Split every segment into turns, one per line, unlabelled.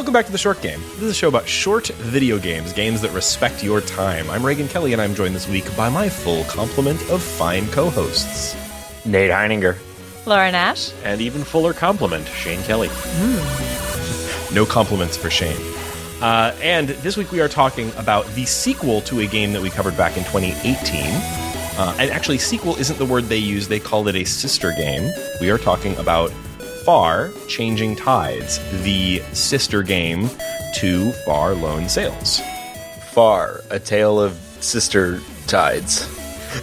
Welcome back to The Short Game. This is a show about short video games, games that respect your time. I'm Reagan Kelly, and I'm joined this week by my full complement of fine co hosts.
Nate Heininger.
Laura Nash.
And even fuller compliment, Shane Kelly.
No compliments for Shane. Uh, and this week we are talking about the sequel to a game that we covered back in 2018. Uh, and actually, sequel isn't the word they use, they called it a sister game. We are talking about Far Changing Tides, the sister game to Far Lone Sails.
Far, a tale of sister tides.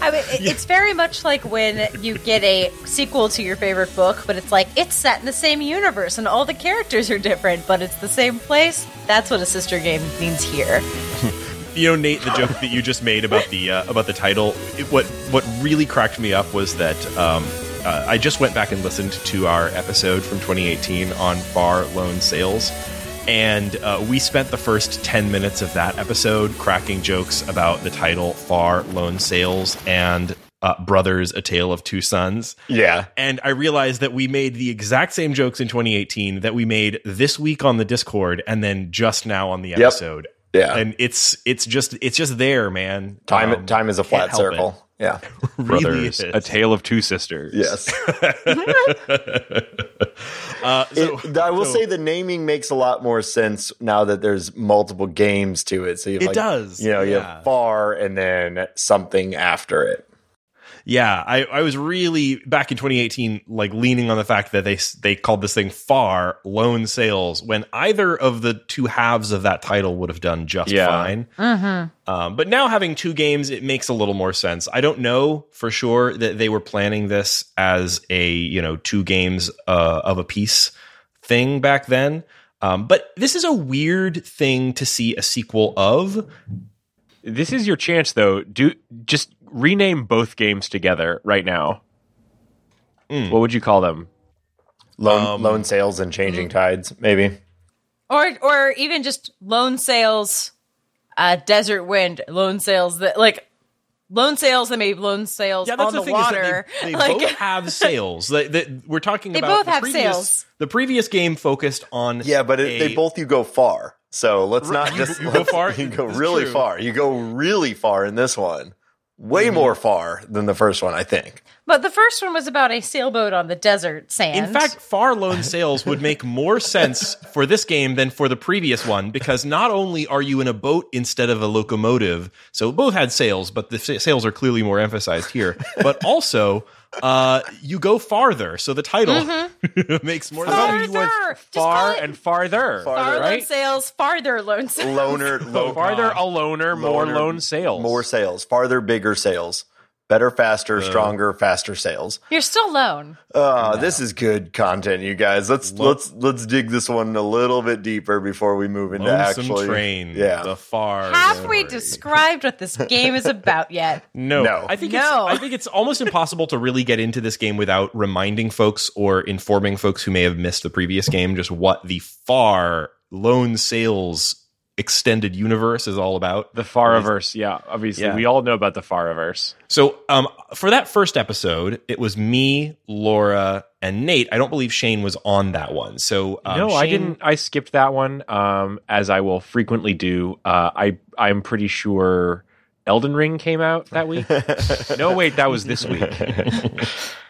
I mean, it's very much like when you get a sequel to your favorite book, but it's like it's set in the same universe and all the characters are different, but it's the same place. That's what a sister game means here.
You know, Nate, the joke that you just made about the uh, about the title. It, what what really cracked me up was that um, uh, I just went back and listened to our episode from 2018 on Far Lone Sails, and uh, we spent the first 10 minutes of that episode cracking jokes about the title Far Lone Sails and uh, Brothers: A Tale of Two Sons.
Yeah.
And I realized that we made the exact same jokes in 2018 that we made this week on the Discord and then just now on the episode.
Yeah.
And it's it's just it's just there, man.
Time
Um,
time is a flat circle. Yeah.
It. Really
Brothers,
is.
a tale of two sisters.
Yes.
Uh, so,
It- I will
so-
say the naming makes a lot more sense now that there's multiple games to it. So you have
It
like,
does,
You know, you have far and then something after it.
Yeah, I, I was really back in 2018, like leaning on the fact that they they called this thing Far Lone Sails when either of the two halves of that title would have done just
Yeah.
fine. Um, but now having two games, it makes a little more sense. I don't know for sure that they were planning this as a you know two games uh, of a piece thing back then. Um, but this is a weird thing to see a sequel of.
This is your chance, though. Do just rename both games together right now.
Mm.
What would you call them?
Loan
Um,
lone sails and changing tides, maybe.
Or or even just loan sales, uh, desert wind, loan sales that like lone sails that made lone sails on the, water.
is that they, they
like
both have sales. They, they- we're talking
They
about
both
the
have
previous,
sails.
The previous game focused on
Yeah, but it,
a-
they both you go far. So let's not just
you go far?
You go really
true.
far. You go really far in this one. Way
Mm-hmm.
more far than the first one, I think.
but the first one was about a sailboat on the desert sand.
In fact, Far Lone Sails would make more sense for this game than for the previous one because not only are you in a boat instead of a locomotive, so both had sails, but the sa- sails are clearly more emphasized here, but also uh, you go farther. So the title makes more
Farther.
sense.
Just call
Far and farther.
far
farther,
lone
right?
sails, farther lone sails.
Loner, lo-
Farther, a loner, more
Loner,
lone sails.
more sales, farther, bigger sales, better, faster, stronger, faster sales.
You're still lone.
Uh, this is good content, you guys. Let's let's let's dig this one a little bit deeper before we move into
Lonesome
actually.
train.
yeah.
The far.
Have we
story.
described what this game is about yet?
No,
No.
I think
No.
it's I think it's almost impossible to really get into this game without reminding folks or informing folks who may have missed the previous game just what the far lone sails extended universe is all about.
The Fariverse, yeah. Obviously,
Yeah.
we all know about the Fariverse.
So, um, for that first episode, it was me, Laura, and Nate. I don't believe Shane was on that one. So, um,
no, I didn't. I skipped that one, um, as I will frequently do. Uh, I I'm pretty sure Elden Ring came out that week. no, wait, that was this week.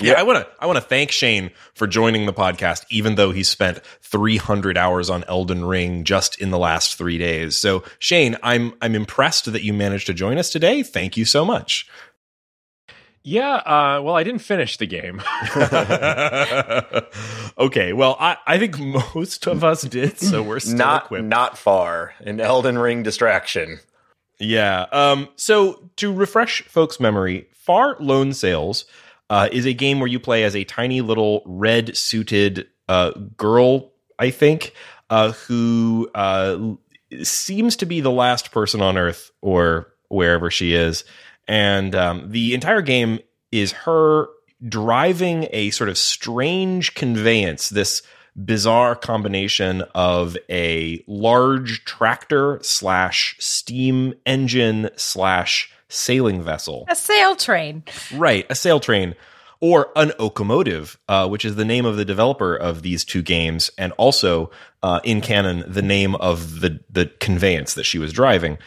Yeah, I want to I want to thank Shane for joining the podcast, even though he spent 300 hours on Elden Ring just in the last three days. So, Shane, I'm I'm impressed that you managed to join us today. Thank you so much.
Yeah, uh, well, I didn't finish the game.
okay, well, I, I think most of us did, so we're still
not
equipped.
not far. An Elden Ring distraction.
Yeah. Um, so to refresh folks' memory, Far Lone Sails uh, is a game where you play as a tiny little red suited uh, girl, I think, uh, who uh, seems to be the last person on Earth or wherever she is. and um, the entire game is her driving a sort of strange conveyance. This bizarre combination of a large tractor slash steam engine slash sailing vessel.
A sail train.
Right, a sail train. Or an Okomotive, uh, which is the name of the developer of these two games, and also uh, in canon the name of the the conveyance that she was driving.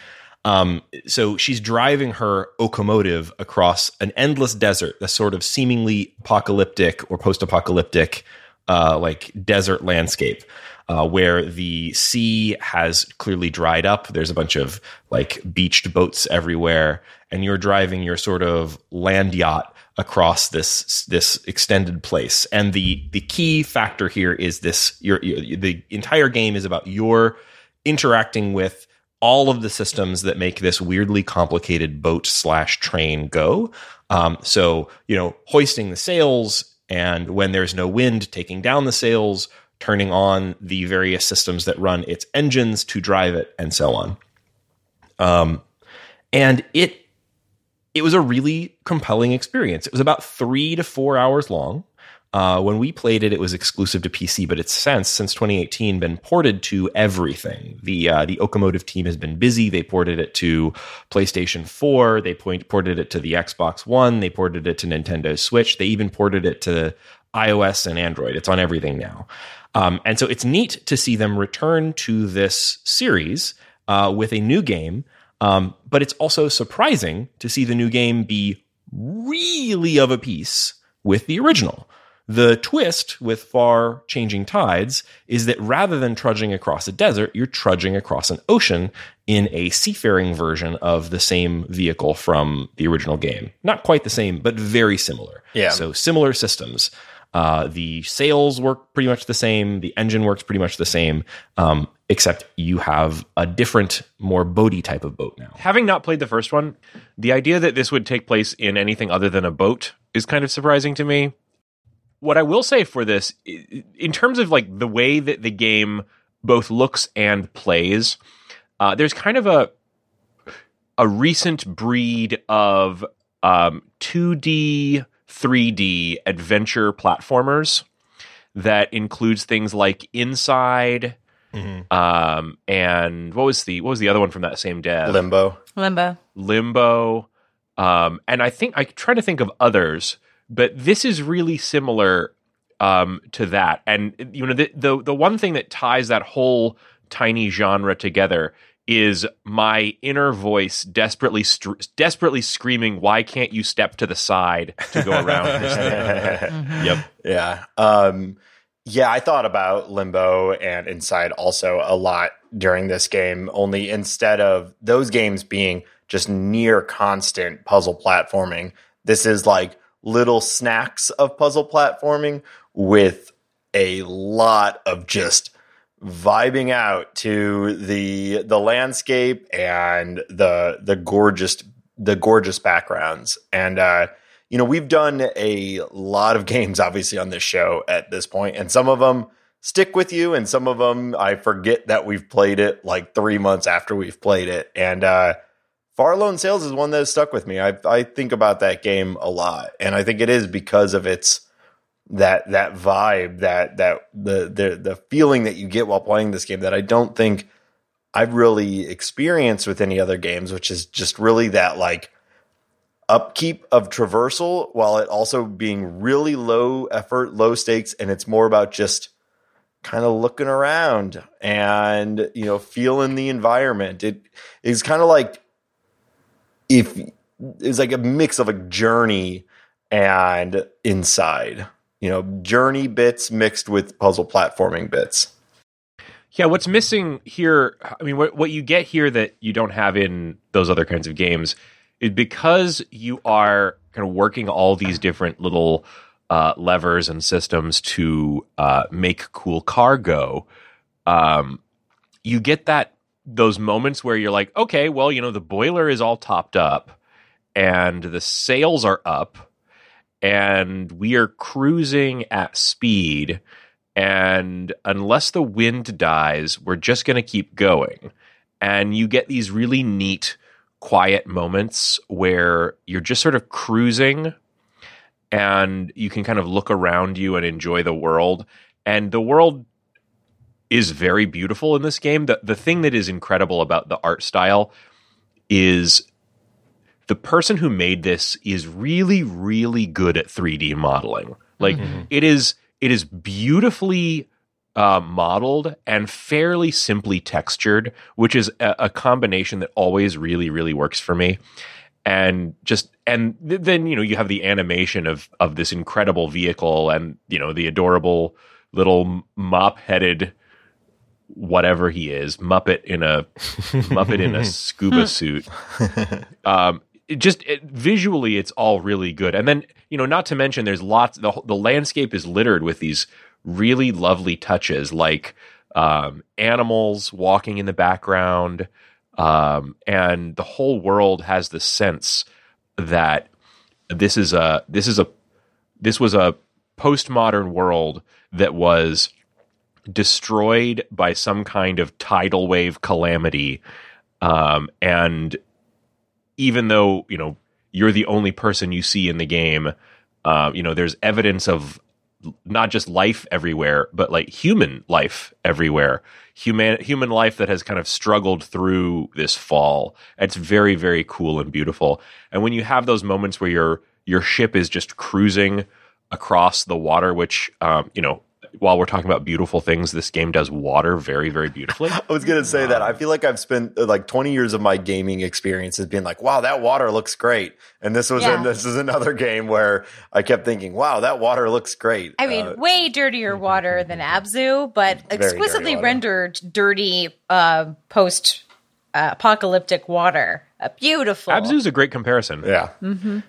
Um, so she's driving her Okomotive across an endless desert, a sort of seemingly apocalyptic or post-apocalyptic, uh, like desert landscape. Uh, where the sea has clearly dried up. There's a bunch of like beached boats everywhere, and you're driving your sort of land yacht across this this extended place. And the the key factor here is this: your, your the entire game is about your interacting with all of the systems that make this weirdly complicated boat slash train go. Um, so you know, hoisting the sails, and when there's no wind, taking down the sails, turning on the various systems that run its engines to drive it, and so on. Um, and it it was a really compelling experience. It was about three to four hours long. Uh, when we played it, it was exclusive to PC, but it's since since 2018 been ported to everything. The uh, the Okomotive team has been busy. They ported it to PlayStation 4. They point, ported it to the Xbox One. They ported it to Nintendo Switch. They even ported it to iOS and Android. It's on everything now. Um, and so it's neat to see them return to this series uh, with a new game. Um, but it's also surprising to see the new game be really of a piece with the original. The twist with Far Changing Tides is that rather than trudging across a desert, you're trudging across an ocean in a seafaring version of the same vehicle from the original game. Not quite the same, but very similar.
Yeah.
So similar systems. Uh, the sails work pretty much the same. The engine works pretty much the same, um, except you have a different, more boaty type of boat now.
Having not played the first one, the idea that this would take place in anything other than a boat is kind of surprising to me. What I will say for this, in terms of like the way that the game both looks and plays, uh, there's kind of a a recent breed of um, 2D, 3D adventure platformers that includes things like Inside, um, and what was the what was the other one from that same dev?
Limbo.
Limbo.
Limbo, um, and I think I try to think of others, but this is really similar um, to that. And you know, the, the the one thing that ties that whole tiny genre together is my inner voice desperately str- desperately screaming, "Why can't you step to the side to go around this thing?" Yep.
Yeah. Um, yeah, I thought about Limbo and Inside also a lot during this game, only instead of those games being just near constant puzzle platforming, this is like little snacks of puzzle platforming with a lot of just vibing out to the the landscape and the the gorgeous the gorgeous backgrounds. And uh you know we've done a lot of games obviously on this show at this point and some of them stick with you and some of them i forget that we've played it like three months after we've played it. And uh far lone sails is one that has stuck with me. I i think about that game a lot and i think it is because of its that that vibe that that the the the feeling that you get while playing this game that I don't think I've really experienced with any other games, which is just really that like upkeep of traversal while it also being really low effort, low stakes, and it's more about just kind of looking around and you know feeling the environment. It is kind of like if it's like a mix of a journey and inside you know, journey bits mixed with puzzle platforming bits.
Yeah, what's missing here? I mean, what what you get here that you don't have in those other kinds of games is because you are kind of working all these different little uh, levers and systems to uh, make cool cargo. Um, you get that those moments where you're like, okay, well, you know, the boiler is all topped up, and the sails are up and we are cruising at speed and unless the wind dies we're just going to keep going and you get these really neat quiet moments where you're just sort of cruising and you can kind of look around you and enjoy the world. And the world is very beautiful in this game. The the thing that is incredible about the art style is the person who made this is really really good at 3D modeling. Like it is it is beautifully uh, modeled and fairly simply textured, which is a, a combination that always really really works for me. And just and th- then you know you have the animation of of this incredible vehicle and you know the adorable little mop headed whatever he is muppet in a muppet in a scuba suit um it just it, visually it's all really good. And then you know not to mention there's lots the, the landscape is littered with these really lovely touches like um, animals walking in the background um, and the whole world has the sense that this is a this is a this was a postmodern world that was destroyed by some kind of tidal wave calamity um, and even though you know you're the only person you see in the game uh, you know there's evidence of not just life everywhere but like human life everywhere. Human human life that has kind of struggled through this fall. It's very very cool and beautiful. And when you have those moments where your your ship is just cruising across the water which um, you know while we're talking about beautiful things this game does water very very beautifully
I was gonna say that. I feel like I've spent uh, like 20 years of my gaming experiences being like, wow, that water looks great. And this was
Yeah.
this is another game where I kept thinking, wow, that water looks great.
I mean,
Uh,
way dirtier water than Abzu, but
dirty
exquisitely
water.
rendered dirty uh, post uh, apocalyptic water. Uh, beautiful.
abzu's a great comparison
yeah.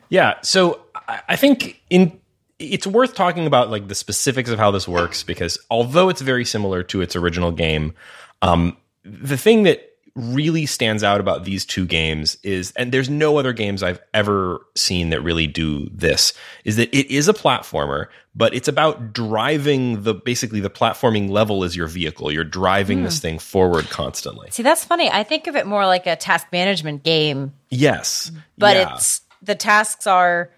Yeah. So I, I think in it's worth talking about like the specifics of how this works because although it's very similar to its original game, um, the thing that really stands out about these two games is, and there's no other games I've ever seen that really do this, is that it is a platformer, but it's about driving the basically the platforming level is your vehicle. You're driving this thing forward constantly.
See, that's funny. I think of it more like a task management game,
Yes.
but
Yeah.
it's the tasks are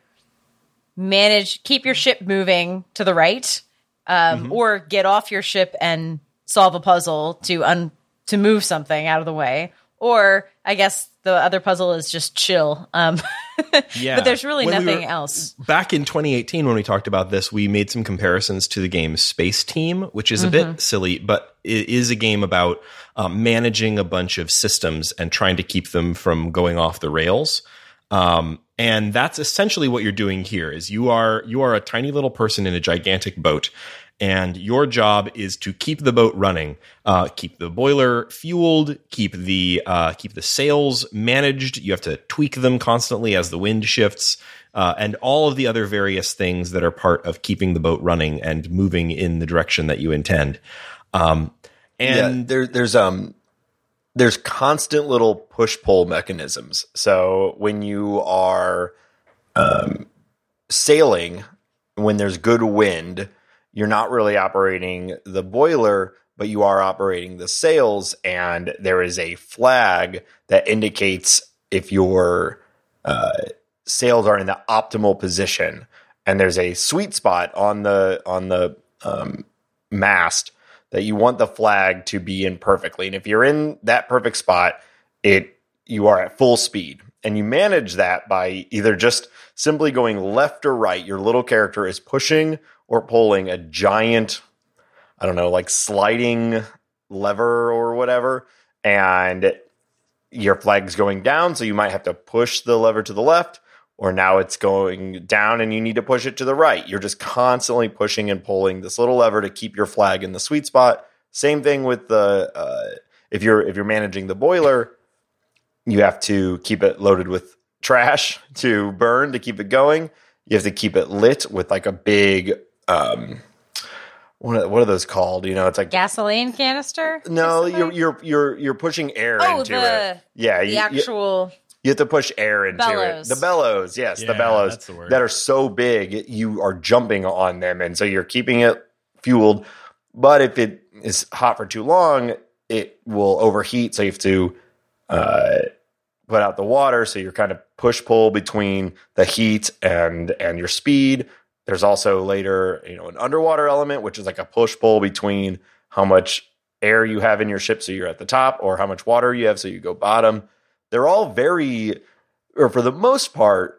manage, keep your ship moving to the right, um, or get off your ship and solve a puzzle to un to move something out of the way. Or I guess the other puzzle is just chill. Um,
Yeah.
but there's really
When we
nothing
were-
else.
Back in 2018, when we talked about this, we made some comparisons to the game Spaceteam, which is a
Mm-hmm.
bit silly, but it is a game about um, managing a bunch of systems and trying to keep them from going off the rails. Um, and that's essentially what you're doing here. Is you are you are a tiny little person in a gigantic boat, and your job is to keep the boat running, uh, keep the boiler fueled, keep the uh, keep the sails managed. You have to tweak them constantly as the wind shifts, uh, and all of the other various things that are part of keeping the boat running and moving in the direction that you intend. Um, and
yeah, there, there's um there's constant little push pull mechanisms. So when you are um, sailing, when there's good wind, you're not really operating the boiler, but you are operating the sails, and there is a flag that indicates if your uh, sails are in the optimal position, and there's a sweet spot on the on the um, mast that you want the flag to be in perfectly. And if you're in that perfect spot, it you are at full speed. And you manage that by either just simply going left or right. Your little character is pushing or pulling a giant, I don't know, like sliding lever or whatever. And your flag's going down, so you might have to push the lever to the left, or now it's going down and you need to push it to the right. You're just constantly pushing and pulling this little lever to keep your flag in the sweet spot. Same thing with the uh, if you're if you're managing the boiler, you have to keep it loaded with trash to burn to keep it going. You have to keep it lit with like a big um, what are, what are those called? You know, it's like
Gasoline canister?
no, you're you're you're you're pushing air
Oh,
into
the-
it. Yeah,
the
you,
actual.
you have to push air into
Bellows.
it. The bellows, yes, the bellows
that's the word.
that are so big you are jumping on them, and so you're keeping it fueled. But if it is hot for too long, it will overheat. So you have to uh, put out the water, so you're kind of push pull between the heat and and your speed. There's also later, you know, an underwater element, which is like a push pull between how much air you have in your ship, so you're at the top, or how much water you have, so you go bottom. They're all very, or for the most part,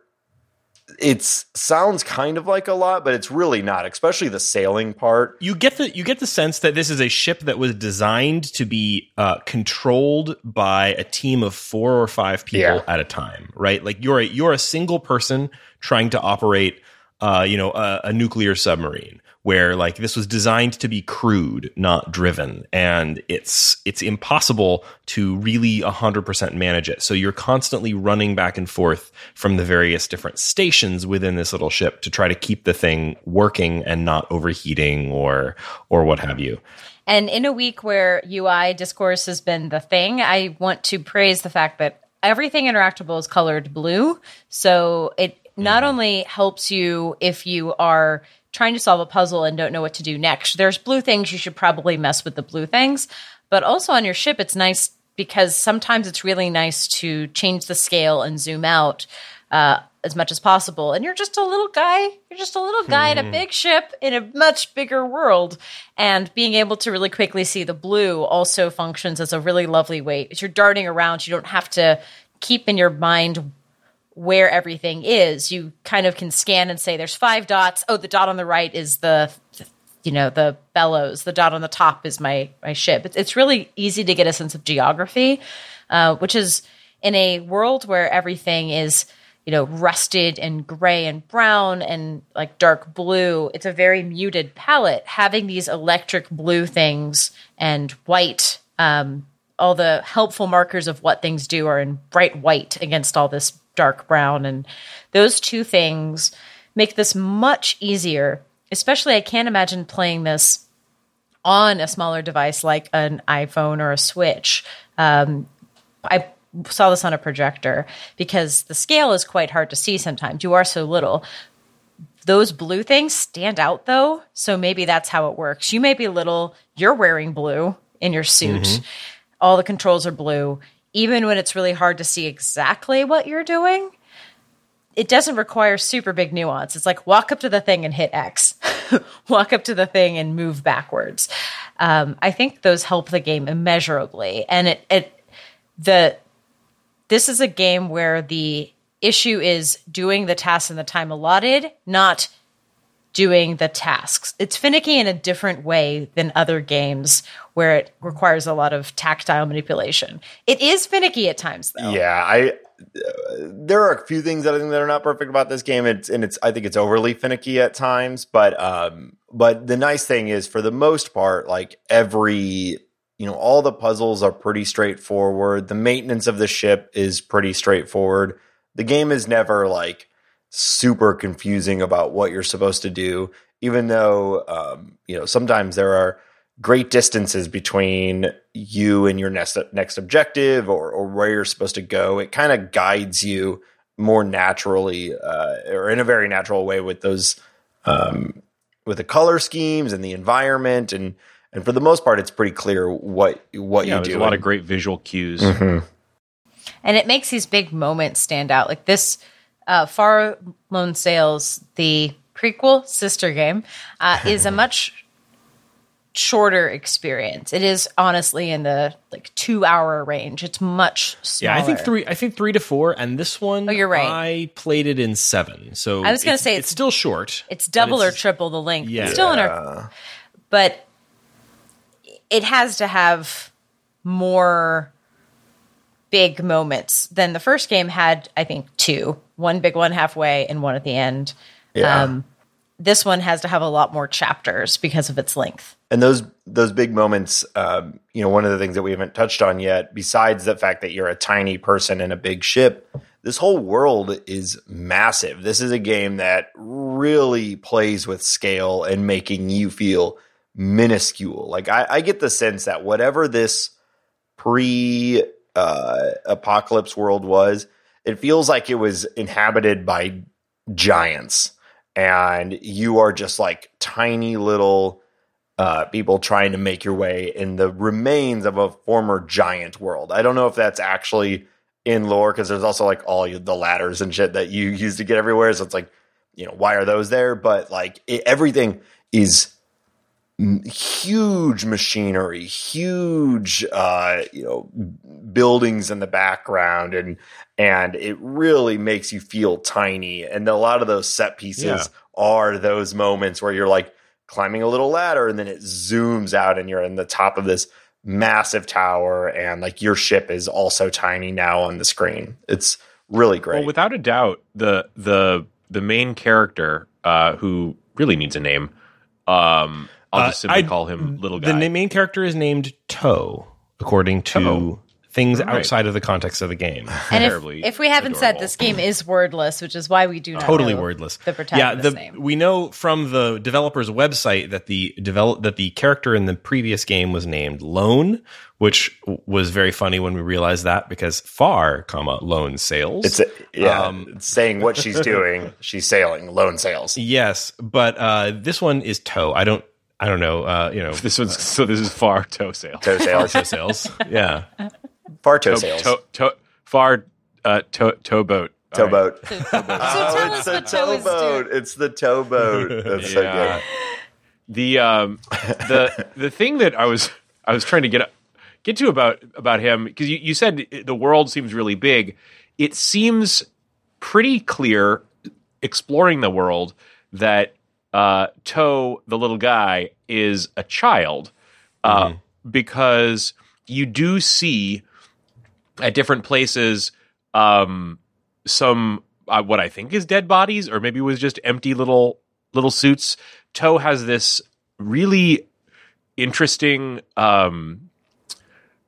it sounds kind of like a lot, but it's really not, especially the sailing part.
You get the you get the sense that this is a ship that was designed to be uh, controlled by a team of four or five people
Yeah.
at a time, right? Like you're a, you're a single person trying to operate, uh, you know, a, a nuclear submarine. Where like this was designed to be crewed, not driven, and it's it's impossible to really hundred percent manage it. So you're constantly running back and forth from the various different stations within this little ship to try to keep the thing working and not overheating or or what have you.
And in a week where UI discourse has been the thing, I want to praise the fact that everything interactable is colored blue. So it not mm-hmm. only helps you if you are trying to solve a puzzle and don't know what to do next. There's blue things, you should probably mess with the blue things. But also on your ship, it's nice because sometimes it's really nice to change the scale and zoom out uh, as much as possible. And you're just a little guy. You're just a little guy in a big ship in a much bigger world. And being able to really quickly see the blue also functions as a really lovely way. As you're darting around, you don't have to keep in your mind where everything is. You kind of can scan and say, there's five dots. Oh, the dot on the right is the you know the bellows the dot on the top is my my ship it's, it's really easy to get a sense of geography uh, which is in a world where everything is you know rusted and gray and brown and like dark blue it's a very muted palette having these electric blue things and white um, all the helpful markers of what things do are in bright white against all this dark brown. And those two things make this much easier especially i can't imagine playing this on a smaller device like an iphone or a switch. Um, i saw this on a projector because the scale is quite hard to see sometimes. You are so little. Those blue things stand out though so maybe that's how it works. You may be little you're wearing blue in your suit all the controls are blue even when it's really hard to see exactly what you're doing it doesn't require super big nuance. It's like walk up to the thing and hit X, walk up to the thing and move backwards. Um, I think those help the game immeasurably, and it, it the this is a game where the issue is doing the tasks in the time allotted, not doing the tasks. It's finicky in a different way than other games where it requires a lot of tactile manipulation. It is finicky at times, though.
Yeah, I there are a few things that I think that are not perfect about this game. It's and it's I think it's overly finicky at times, but um but the nice thing is for the most part like every you know all the puzzles are pretty straightforward. The maintenance of the ship is pretty straightforward. The game is never like super confusing about what you're supposed to do even though um you know sometimes there are great distances between you and your next next objective or, or where you're supposed to go. It kind of guides you more naturally uh, or in a very natural way with those um, with the color schemes and the environment and and for the most part, it's pretty clear what what
Yeah,
you do.
a lot of great visual cues.
Mhm.
and it makes these big moments stand out. Like this, uh, Far Lone Sails, the prequel sister game, uh, is a much shorter experience. It is honestly in the like two hour range. It's much smaller.
Yeah, I think three. I think three to four, and this one.
Oh, you're right.
I played it in seven, so
I was gonna say
it's,
it's-
still short.
It's double or triple the length.
Yeah.
It's still in our, but it has to have more big moments than the first game had. I think two, one big one halfway and one at the end.
Yeah.
Um, this one has to have a lot more chapters because of its length.
and those those big moments um, you know one of the things that we haven't touched on yet besides the fact that you're a tiny person in a big ship this whole world is massive this is a game that really plays with scale and making you feel minuscule like i, I get the sense that whatever this pre uh, apocalypse world was it feels like it was inhabited by giants and you are just like tiny little uh, people trying to make your way in the remains of a former giant world. I don't know if that's actually in lore because there's also like all the ladders and shit that you use to get everywhere. So it's like, you know, why are those there? But like it, everything is huge machinery, huge, uh, you know, buildings in the background, and and it really makes you feel tiny. And a lot of those set pieces
Yeah.
are those moments where you're like climbing a little ladder, and then it zooms out, and you're in the top of this massive tower, and like your ship is also tiny now on the screen. It's really great.
Well, without a doubt, the the the main character uh, who really needs a name. Um, I'll
Uh,
just simply
I-
call him little guy.
The na- main character is named Toe, according to
Toe.
things
Right.
outside of the context of the game.
And
Terribly
if, if we haven't said this game is wordless, which is why we do not
totally
know
wordless.
the
yeah,
protagonist's
the,
name.
we know from the developer's website that the develop that the character in the previous game was named Lone, which was very funny when we realized that because far, comma Lone Sails.
it's a, yeah,
Um,
it's saying what she's doing. She's sailing lone sails.
yes, but uh, this one is Toe. I don't. I don't know. Uh, you know,
this one's so this is far toe sail.
Toe sails.
Toe sales. Yeah.
Far toe
Toe-
sails.
toe- toe- far uh, toe towboat. All right.
Towboat.
So, so
Oh,
tell
it's
us
the
what Toe is
towboat.
doing.
It's the towboat. That's so
Yeah.
good.
The um the the thing that I was I was trying to get get to about about him because you, you said the world seems really big. It seems pretty clear exploring the world that uh Toe, the little guy, is a child. Uh because you do see at different places um some uh, what I think is dead bodies, or maybe it was just empty little little suits. Toe has this really interesting, um,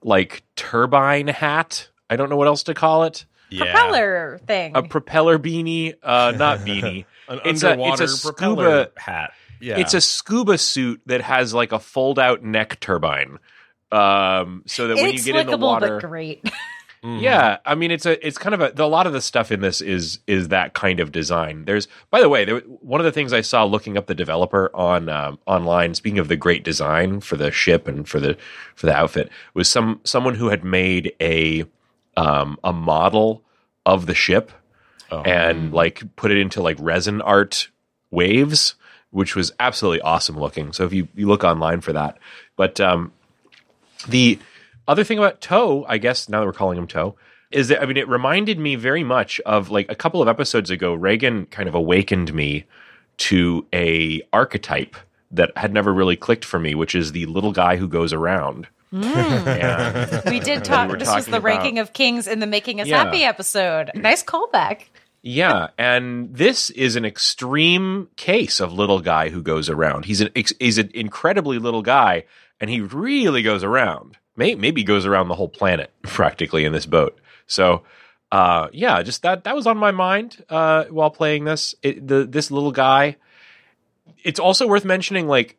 like turbine hat. I don't know what else to call it.
Yeah.
Propeller thing.
A propeller beanie, uh, not beanie.
An
It's a- it's a
propeller
scuba-
hat. Yeah.
It's a scuba suit that has like a fold out neck turbine. Um, so that when you get in the water,
but great.
Yeah, I mean it's a it's kind of a, a lot of the stuff in this is is that kind of design. There's by the way, there, one of the things I saw looking up the developer on um, online. Speaking of the great design for the ship and for the for the outfit, was some someone who had made a um, a model of the ship and like put it into like resin art waves, which was absolutely awesome looking. So if you you look online for that, but um, the other thing about Toe, I guess now that we're calling him Toe, is that I mean it reminded me very much of like a couple of episodes ago. Reagan kind of awakened me to a archetype that had never really clicked for me, which is the little guy who goes around. And
We did talk.
were
this was the
about-
ranking of kings in the Making Us
Yeah.
Happy episode. Nice callback.
Yeah, and this is an extreme case of little guy who goes around. He's an he's an incredibly little guy, and he really goes around. May- Maybe goes around the whole planet practically in this boat. So, uh, yeah, just that that was on my mind uh, while playing this. It, the this little guy. It's also worth mentioning, like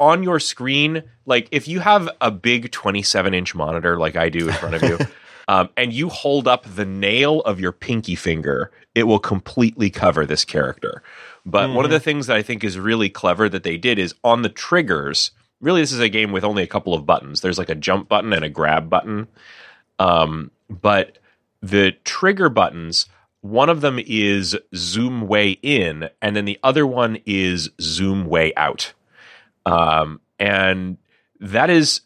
on your screen, like if you have a big 27 inch monitor like I do in front of you, um, and you hold up the nail of your pinky finger, it will completely cover this character. But one of the things that I think is really clever that they did is on the triggers. Really, this is a game with only a couple of buttons. There's like a jump button and a grab button. Um, but the trigger buttons, one of them is zoom way in, and then the other one is zoom way out. Um, and that is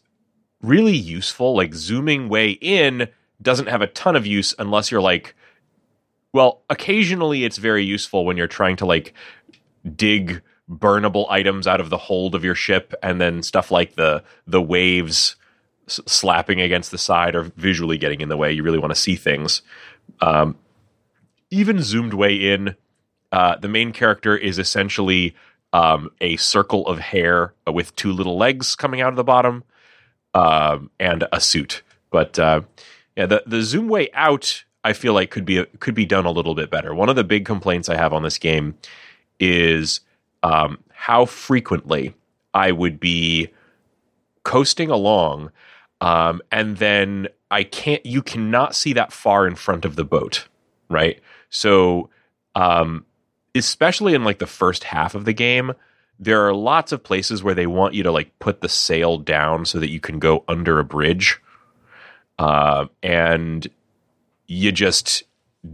really useful. Like zooming way in doesn't have a ton of use unless you're like, well, occasionally it's very useful when you're trying to like dig burnable items out of the hold of your ship and then stuff like the the waves slapping against the side or visually getting in the way you really want to see things um, even zoomed way in uh, the main character is essentially um, a circle of hair with two little legs coming out of the bottom um, and a suit but uh, yeah the, the zoom way out i feel like could be could be done a little bit better one of the big complaints i have on this game is um, how frequently I would be coasting along, um, and then I can't. You cannot see that far in front of the boat, right? So, um, especially in like the first half of the game, there are lots of places where they want you to like put the sail down so that you can go under a bridge. uh, and you just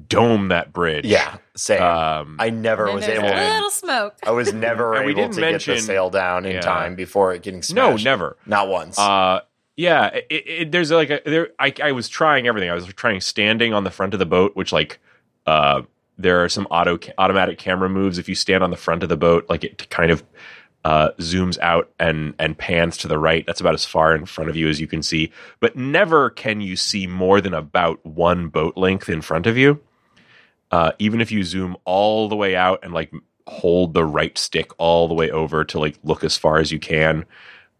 dome that bridge.
Yeah, same.
Um,
I never
And
was able.
a
to
little smoke.
I was never
And we
able
didn't
to
mention-
get the sail down in
yeah.
time before it getting
smoked.
no,
never.
Not once.
Uh, yeah, it, it, there's like a there. I, I was trying everything. I was trying standing on the front of the boat, which like uh, there are some auto automatic camera moves. If you stand on the front of the boat, like it kind of uh, zooms out and and pans to the right. That's about as far in front of you as you can see. But never can you see more than about one boat length in front of you. Uh, even if you zoom all the way out and like hold the right stick all the way over to like look as far as you can.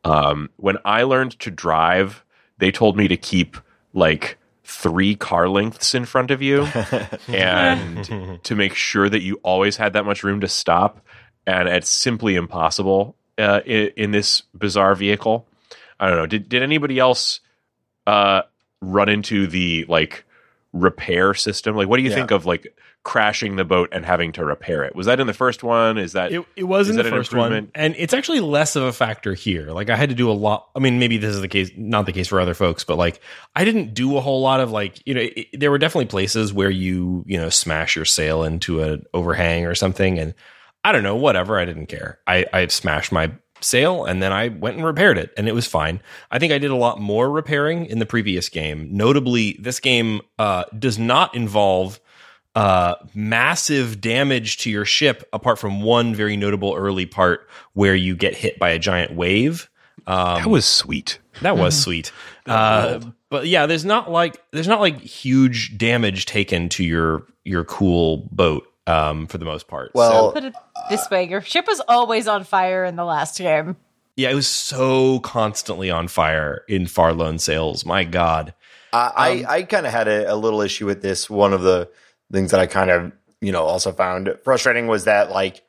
Um, when I learned to drive, they told me to keep like three car lengths in front of you and to make sure that you always had that much room to stop. And it's simply impossible uh, in, in this bizarre vehicle. I don't know. Did did anybody else uh, run into the like repair system? Like, what do you
Yeah.
think of like crashing the boat and having to repair it? Was that in the first one? Is that
It, it was in the first one, and it's actually less of a factor here. Like I had to do a lot. I mean, maybe this is the case, not the case for other folks, but like I didn't do a whole lot of like you know. It, there were definitely places where you you know smash your sail into an overhang or something, and I don't know, whatever. I didn't care. I I smashed my sail and then I went and repaired it and it was fine. I think I did a lot more repairing in the previous game. Notably, this game uh, does not involve uh, massive damage to your ship, apart from one very notable early part where you get hit by a giant wave. Um,
that was sweet?
that was sweet. Uh, but yeah, there's not like there's not like huge damage taken to your your cool boat um, for the most part.
well,
Put it this way: your ship was always on fire in the last game.
yeah, it was so constantly on fire in Far Lone Sails. My God.
I, I, I kind of had a, a little issue with this. One of the things that I kind of, you know, also found frustrating was that, like,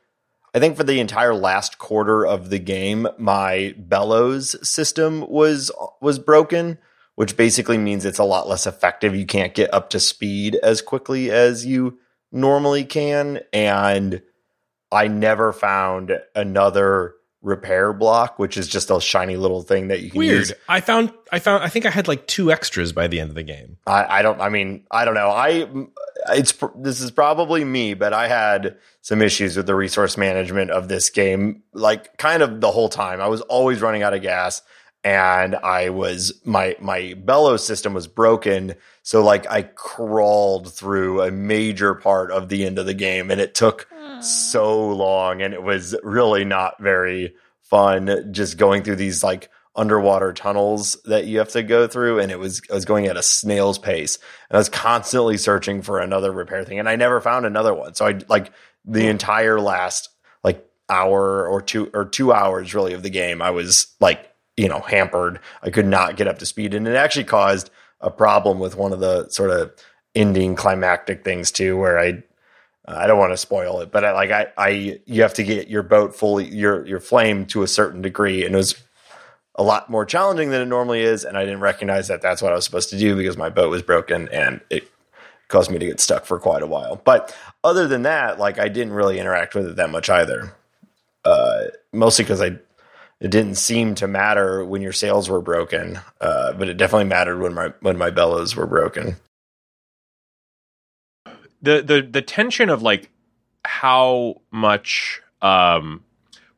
I think for the entire last quarter of the game, my bellows system was was broken, which basically means it's a lot less effective. You can't get up to speed as quickly as you normally can, and I never found another repair block, which is just a shiny little thing that you can use.
Weird.
use.
I found I found I think I had like two extras by the end of the game.
I, I don't. I mean, I don't know. I it's this is probably me, but I had some issues with the resource management of this game. Like kind of the whole time, I was always running out of gas, and I was my my bellows system was broken. So like I crawled through a major part of the end of the game, and it took so long, and it was really not very fun. Just going through these like underwater tunnels that you have to go through and it was I was going at a snail's pace. And I was constantly searching for another repair thing and I never found another one. So I like the hmm. entire last like hour or two or 2 hours really of the game I was like you know hampered. I could not get up to speed and it actually caused a problem with one of the sort of ending climactic things too where I I don't want to spoil it, but I, like I, I, you have to get your boat fully, your your flame to a certain degree, and it was a lot more challenging than it normally is. And I didn't recognize that that's what I was supposed to do because my boat was broken, and it caused me to get stuck for quite a while. But other than that, like I didn't really interact with it that much either. Uh, mostly because I, it didn't seem to matter when your sails were broken, uh, but it definitely mattered when my when my bellows were broken.
The the the tension of like how much um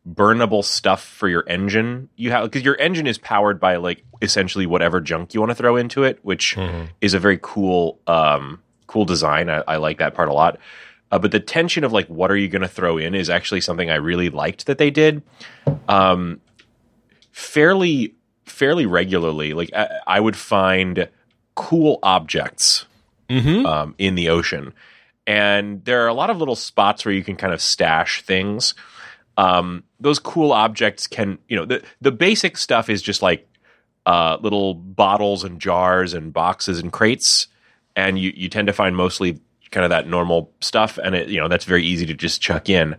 burnable stuff for your engine you have because your engine is powered by like essentially whatever junk you want to throw into it which is a very cool um cool design. I, I like that part a lot. Uh, but the tension of like what are you going to throw in is actually something i really liked that they did. Um fairly fairly regularly like i, I would find cool objects
Mm-hmm.
um, in the ocean. And there are a lot of little spots where you can kind of stash things. Um, those cool objects can, you know, the the basic stuff is just like uh, little bottles and jars and boxes and crates, and you you tend to find mostly kind of that normal stuff, and it you know that's very easy to just chuck in.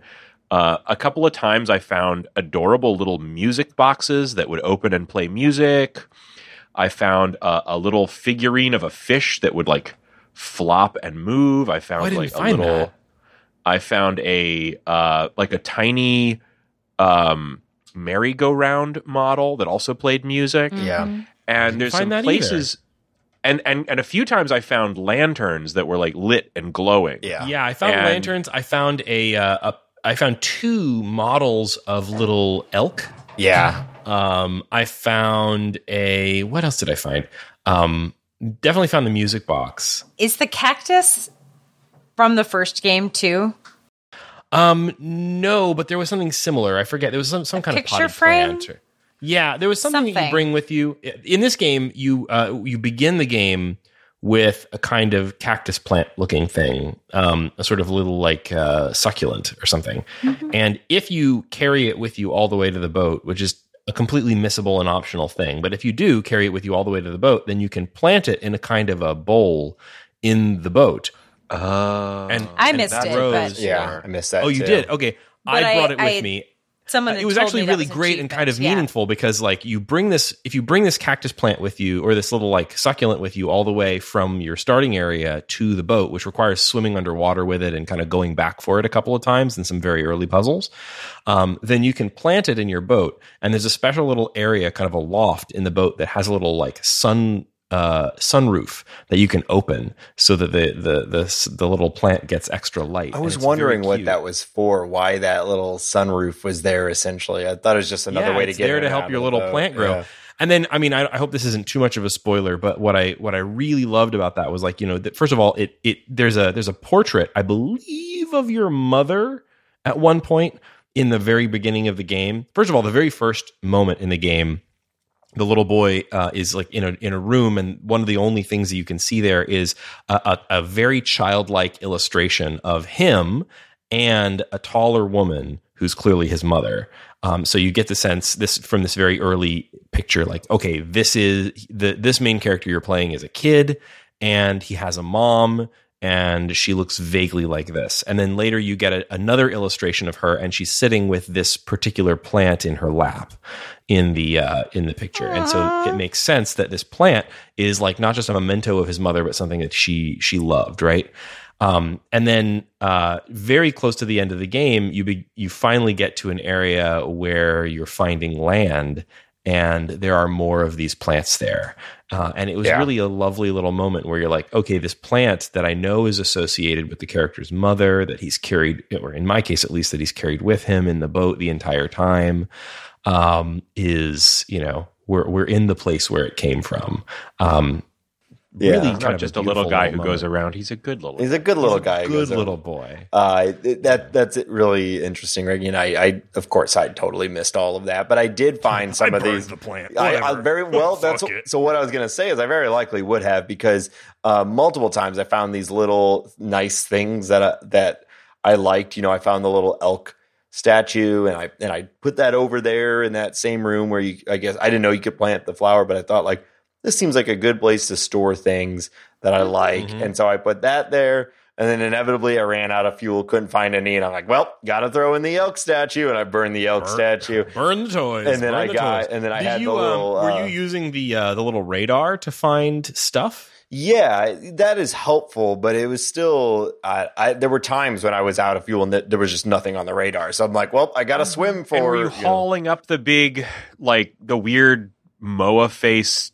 Uh, a couple of times I found adorable little music boxes that would open and play music. I found a, a little figurine of a fish that would like flop and move. I found
Oh, I
like a little.
that.
I found a uh, like a tiny um, merry-go-round model that also played music.
Yeah.
And there's some
that
places. and and and a few times I found lanterns that were like lit and glowing.
Yeah.
Yeah, I found
And-
lanterns. I found a, uh, a I found two models of little elk.
Yeah.
Um, I found a what else did I find? Um, definitely found the music box.
Is the cactus from the first game too?
Um, no, but there was something similar. I forget. There was some some kind of
picture
potted
frame?
plant. Or, yeah, there was something, that you bring with you. In this game, you uh, you begin the game with a kind of cactus plant looking thing, um, a sort of little like uh, succulent or something.
Mm-hmm.
And if you carry it with you all the way to the boat, which is a completely missable and optional thing, but if you do carry it with you all the way to the boat, then you can plant it in a kind of a bowl in the boat.
Oh,
And
I
and
missed
that
it,
rose-
but-
Yeah. I missed that.
Oh, you
too.
did? Okay.
But
I brought
I-
it with
I-
me.
Someone
it was actually really
was
great and kind of.
Yeah.
meaningful because like you bring this if you bring this cactus plant with you or this little like succulent with you all the way from your starting area to the boat which requires swimming underwater with it and kind of going back for it a couple of times in some very early puzzles um, then you can plant it in your boat and there's a special little area kind of a loft in the boat that has a little like sun uh, sunroof that you can open so that the, the the the little plant gets extra light
I was wondering what that was for. Why that little sunroof was there? Essentially, I thought it was just another
yeah,
way to
it's
get
there to help your little plant grow.
Yeah.
And then, I mean, I, I hope this isn't too much of a spoiler, but what I what I really loved about that was like, you know, that first of all, it it there's a there's a portrait, I believe, of your mother at one point in the very beginning of the game. First of all, the very first moment in the game, the little boy uh, is like in a in a room, and one of the only things that you can see there is a, a, a very childlike illustration of him and a taller woman who's clearly his mother. Um, so you get the sense this from this very early picture, like okay, this is the this main character you're playing is a kid, and he has a mom. And she looks vaguely like this. And then later you get a, another illustration of her, and she's sitting with this particular plant in her lap in the uh, in the picture. And so it makes sense that this plant is like not just a memento of his mother, but something that she she loved, right? Um, and then uh, very close to the end of the game, you be, you finally get to an area where you're finding land, and there are more of these plants there. Uh, and it was
Yeah.
really a lovely little moment where you're like, okay, this plant that I know is associated with the character's mother, that he's carried, or in my case at least, that he's carried with him in the boat the entire time, um, is you know we're we're in the place where it came from. Um,
Yeah.
really,
Not
not just a little
beautiful
guy who
moment.
goes around. He's a good little.
He's a good little guy.
Good
Goes over-
little boy.
Uh, th- that that's really interesting, Reggie. And I, I, of course, I totally missed all of that, but I did find some
I
of
burned
these.
the plant.
I, I very well. That's
it.
so. What I was going to say is, I very likely would have because uh, multiple times I found these little nice things that I, that I liked. You know, I found the little elk statue, and I and I put that over there in that same room where you. I guess I didn't know you could plant the flower, but I thought like this seems like a good place to store things that I like,
Mhm.
and so I put that there. And then inevitably, I ran out of fuel, couldn't find any, and I'm like, "Well, got to throw in the elk statue," and I burned the elk
Burn-
statue.
Burn the toys.
And then I
the
got-
toys.
and then I
Did
had
you,
the
um,
little,
were
uh,
you using the uh, the little radar to find stuff?
Yeah, that is helpful, but it was still. I, I there were times when I was out of fuel and th- there was just nothing on the radar. So I'm like, "Well, I got to swim for."
and were you
you know-
hauling up the big, like the weird Moa face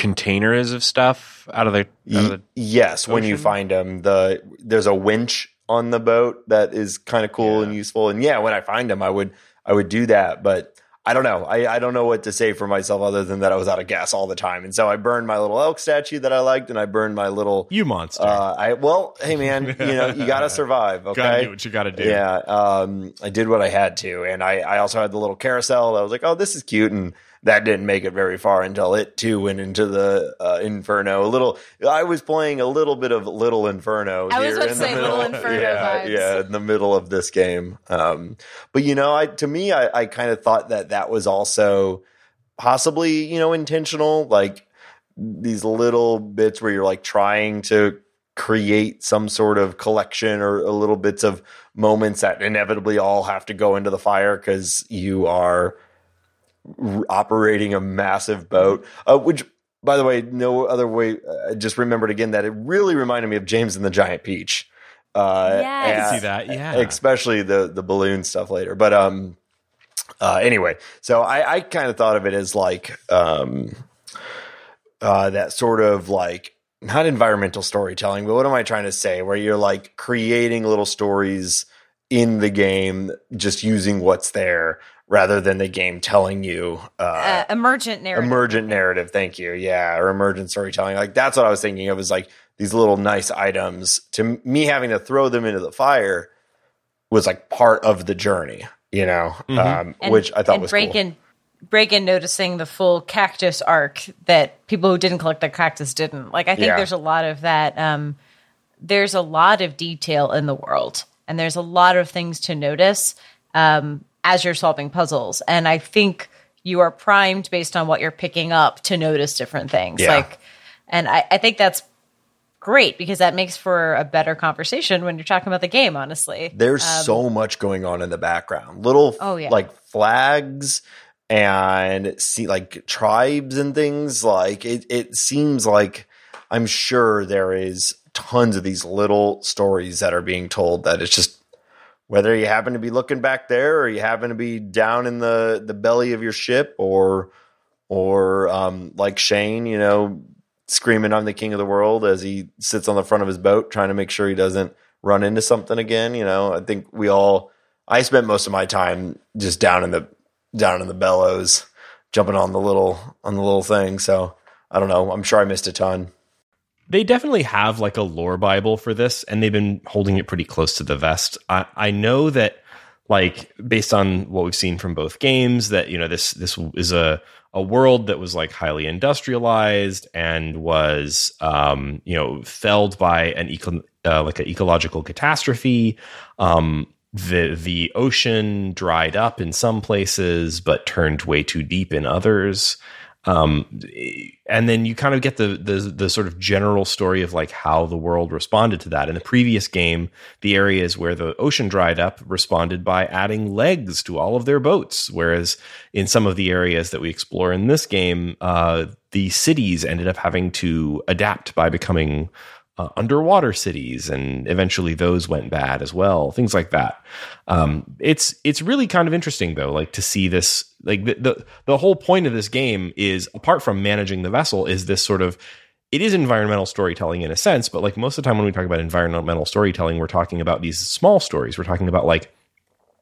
containers of stuff out of the? Out of the
yes, when you find them, the there's a winch on the boat that is kind of cool and useful. And yeah, when I find them, I would I would do that, but. I don't know. I, I don't know what to say for myself other than that I was out of gas all the time, and so I burned my little elk statue that I liked, and I burned my little.
You monster.
Uh, I well, hey man, you know you got to survive. Okay,
Gotta do what you gotta do.
Yeah, um, I did what I had to, and I, I also had the little carousel. I was like, oh, this is cute, and that didn't make it very far until it too went into the uh, Inferno. A little, I was playing a little bit of Little Inferno.
I was about to
in the
say
middle.
Little Inferno
yeah,
vibes.
yeah, in the middle of this game. Um, but you know, I to me, I, I kind of thought that that was also possibly you know intentional, like these little bits where you're like trying to create some sort of collection or a little bits of moments that inevitably all have to go into the fire because you are operating a massive boat uh, which by the way no other way i just remembered again that it really reminded me of james and the giant peach uh,
Yes. I
see that, yeah.
especially the the balloon stuff later but um uh, anyway, so I, I kind of thought of it as like um, uh, that sort of like not environmental storytelling, but what am I trying to say? Where you're like creating little stories in the game, just using what's there rather than the game telling you uh,
Uh, emergent narrative.
emergent narrative. Thank you. Yeah, or emergent storytelling. Like that's what I was thinking of. Is like these little nice items. To me, having to throw them into the fire was like part of the journey. You know, um,
And-
which I thought
and
was
break
cool.
in break in noticing the full cactus arc that people who didn't collect the cactus didn't. Like I think
Yeah.
there's a lot of that. Um, there's a lot of detail in the world, and there's a lot of things to notice um, as you're solving puzzles. And I think you are primed based on what you're picking up to notice different things.
Yeah.
Like, and I, I think that's great because that makes for a better conversation when you're talking about the game. Honestly,
There's so much going on in the background. Little
Um, Oh, yeah.
like flags and see like tribes and things. Like it it seems like I'm sure there is tons of these little stories that are being told that it's just whether you happen to be looking back there or you happen to be down in the the belly of your ship or or um like Shane, you know, screaming I'm the king of the world as he sits on the front of his boat trying to make sure he doesn't run into something again, you know. I think we all I spent most of my time just down in the down in the bellows jumping on the little on the little thing. So, I don't know. I'm sure I missed a ton.
They definitely have like a lore bible for this and they've been holding it pretty close to the vest. I, I know that like based on what we've seen from both games that you know this this is a a world that was like highly industrialized and was um you know felled by an eco uh, like an ecological catastrophe. Um the the ocean dried up in some places but turned way too deep in others um and then you kind of get the, the the sort of general story of like how the world responded to that. In the previous game the areas where the ocean dried up responded by adding legs to all of their boats whereas in some of the areas that we explore in this game uh the cities ended up having to adapt by becoming uh, underwater cities, and eventually those went bad as well. Things like that. Um, it's it's really kind of interesting though, like to see this. Like the, the the whole point of this game is, apart from managing the vessel, is this sort of it is environmental storytelling in a sense, but like most of the time when we talk about environmental storytelling, we're talking about these small stories. We're talking about like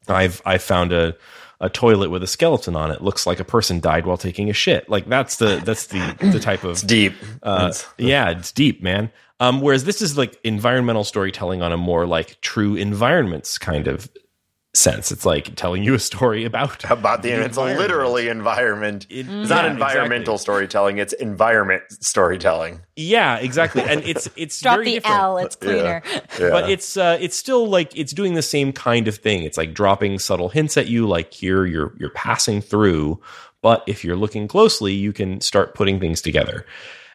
I've I've found a a toilet with a skeleton on it looks like a person died while taking a shit. Like that's the that's the the type of it's
Deep.
uh,
It's-
yeah, it's deep, man. Um, whereas this is like environmental storytelling on a more like true environments kind of sense. It's like telling you a story about
about the, it's
environment.
literally environment.
It-
it's not environmental
exactly.
storytelling, it's environment storytelling.
Yeah, exactly. And it's it's
drop
very
the
different.
L. It's cleaner.
Yeah.
but it's uh, it's still like it's doing the same kind of thing. It's like dropping subtle hints at you, like here you're you're passing through, but if you're looking closely, you can start putting things together.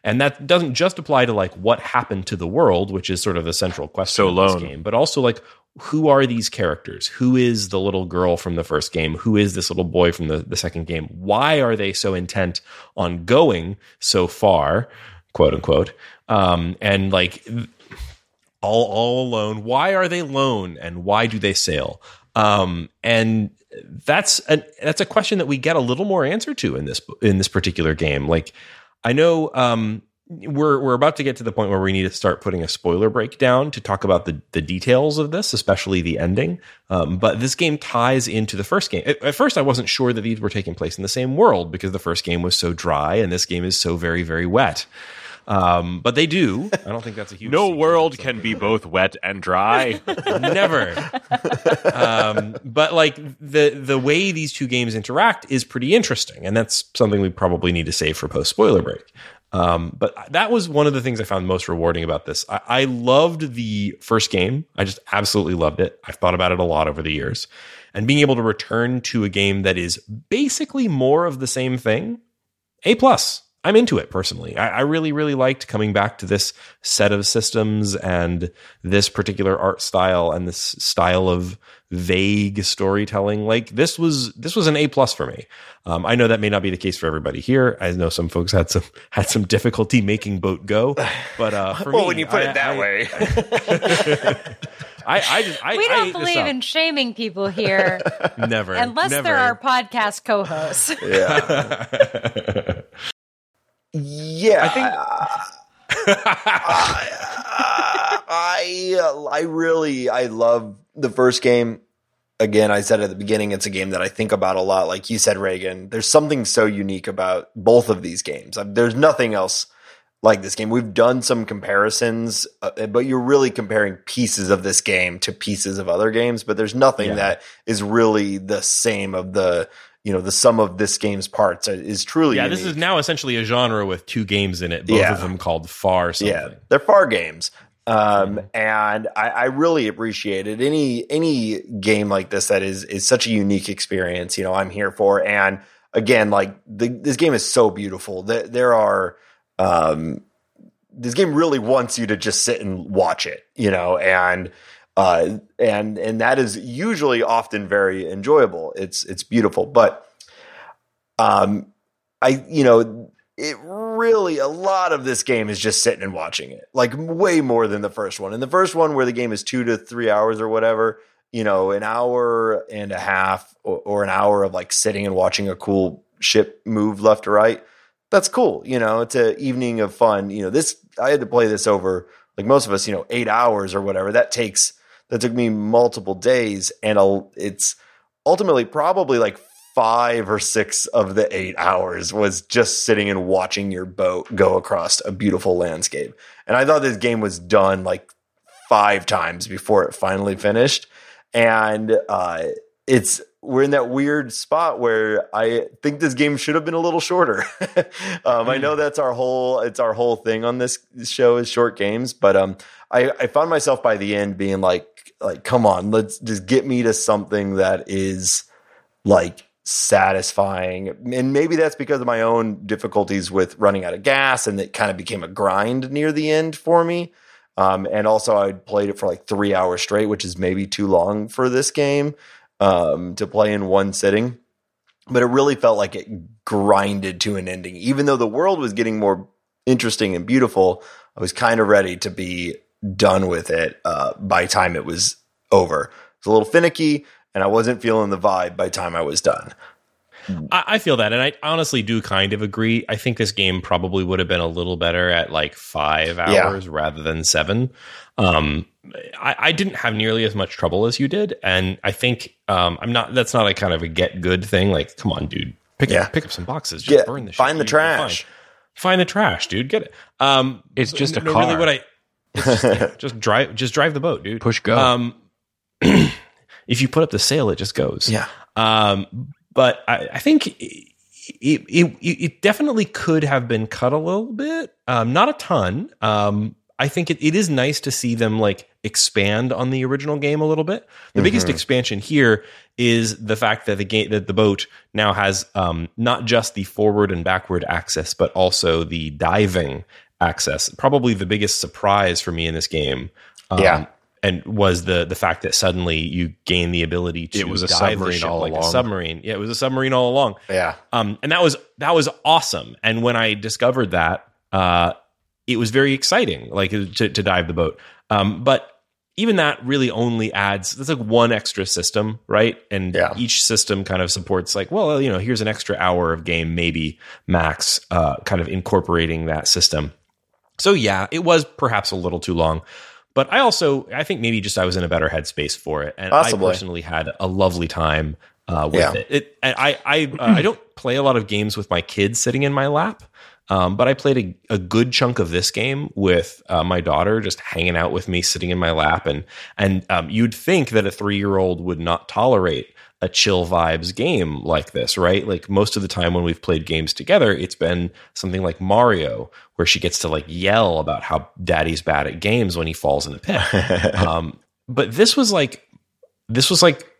And that doesn't just apply to like what happened to the world, which is sort of the central question
So
of this
lone.
game, but also like who are these characters? Who is the little girl from the first game? Who is this little boy from the, the second game? Why are they so intent on going so far, quote unquote? Um, and like all all alone. Why are they lone, and why do they sail? Um, and that's an that's a question that we get a little more answer to in this in this particular game. Like I know um, we're we're about to get to the point where we need to start putting a spoiler breakdown to talk about the the details of this, especially the ending. Um, but this game ties into the first game. At, at first, I wasn't sure that these were taking place in the same world because the first game was so dry and this game is so very very wet. Um, but they do. I don't think that's a huge.
No world can be both wet and dry.
never. um, but like the the way these two games interact is pretty interesting, and that's something we probably need to save for post spoiler break. Um, but that was one of the things I found most rewarding about this. I, I loved the first game. I just absolutely loved it. I've thought about it a lot over the years, and being able to return to a game that is basically more of the same thing. A plus. I'm into it personally. I, I really, really liked coming back to this set of systems and this particular art style and this style of vague storytelling. Like this was this was an A plus for me. Um, I know that may not be the case for everybody here. I know some folks had some had some difficulty making boat go, but uh, for me
well,
me,
when you put
I-
it that
I-
way.
I, I just I,
We don't
ate
believe in shaming people here
never
unless
never.
they're our podcast co-hosts.
yeah. Yeah, I think I, I, I really I love the first game. Again, I said at the beginning, it's a game that I think about a lot. Like you said, Reagan, there's something so unique about both of these games. There's nothing else like this game. We've done some comparisons, uh, but you're really comparing pieces of this game to pieces of other games. But there's nothing
Yeah.
that is really the same of the you know the sum of this game's parts is truly
Yeah, this is now essentially a genre with two games in it, both
Yeah.
of them called Far something.
Yeah, they're far games. Um, and I, I really appreciate it. Any any game like this that is is such a unique experience, you know, I'm here for. And again, like the, this game is so beautiful. There, there are um, this game really wants you to just sit and watch it, you know, and uh, and and that is usually often very enjoyable. It's it's beautiful, but um, I you know it really a lot of this game is just sitting and watching it like way more than the first one. And the first one where the game is two to three hours or whatever you know an hour and a half or, or an hour of like sitting and watching a cool ship move left to right that's cool. You know it's an evening of fun. You know this i had to play this over like most of us you know eight hours or whatever. That takes that took me multiple days and I'll, it's ultimately probably like five or six of the eight hours was just sitting and watching your boat go across a beautiful landscape. And I thought this game was done like five times before it finally finished. And uh, it's we're in that weird spot where I think this game should have been a little shorter. um, I know that's our whole it's our whole thing on this show is short games, but um, I, I found myself by the end being like like come on, let's just get me to something that is like satisfying. And maybe that's because of my own difficulties with running out of gas and it kind of became a grind near the end for me. Um, and also I played it for like three hours straight, which is maybe too long for this game um, to play in one sitting. But it really felt like it grinded to an ending. Even though the world was getting more interesting and beautiful, I was kind of ready to be done with it uh, by time it was over. It's a little finicky, and I wasn't feeling the vibe by time I was done.
I, I feel that, and I honestly do kind of agree. I think this game probably would have been a little better at like five
Yeah.
hours rather than seven. Um, I, I didn't have nearly as much trouble as you did, and I think um, I'm not. That's not a kind of a get good thing. Like, come on, dude, pick
Yeah.
pick up some boxes, just
Get-
burn the shit.
find the
You- you're fine.
trash.
Find the trash, dude. Get it. Um,
It's just a
no, Really,
car.
what I it's just, yeah, just drive, just drive the boat, dude.
Push go.
Um, if you put up the sail, it just goes.
Yeah.
Um, but I, I think it, it, it, it definitely could have been cut a little bit, um, not a ton. Um, I think it, it is nice to see them like expand on the original game a little bit. The biggest expansion here is the fact that the game that the boat now has um, not just the forward and backward access, but also the diving access. Probably the biggest surprise for me in this game. Um,
Yeah.
And was the the fact that suddenly you gain the ability to
It was a
dive the
submarine
ship
all
like a submarine. Yeah, it was a submarine all along.
Yeah.
Um, and that was that was awesome. And when I discovered that, uh, it was very exciting, like to, to dive the boat. Um, but even that really only adds that's like one extra system, right? And
Yeah.
each system kind of supports like, well, you know, here's an extra hour of game, maybe max, uh, kind of incorporating that system. So yeah, it was perhaps a little too long. But I also, I think maybe just I was in a better headspace for it, and
Possibly.
I personally had a lovely time uh, with
Yeah.
it. it. I, I, uh, I don't play a lot of games with my kids sitting in my lap, um, but I played a, a good chunk of this game with uh, my daughter just hanging out with me, sitting in my lap, and and um, you'd think that a three year old would not tolerate a chill vibes game like this, right? Like most of the time when we've played games together, it's been something like Mario, where she gets to like yell about how daddy's bad at games when he falls in a pit. um, but this was like, this was like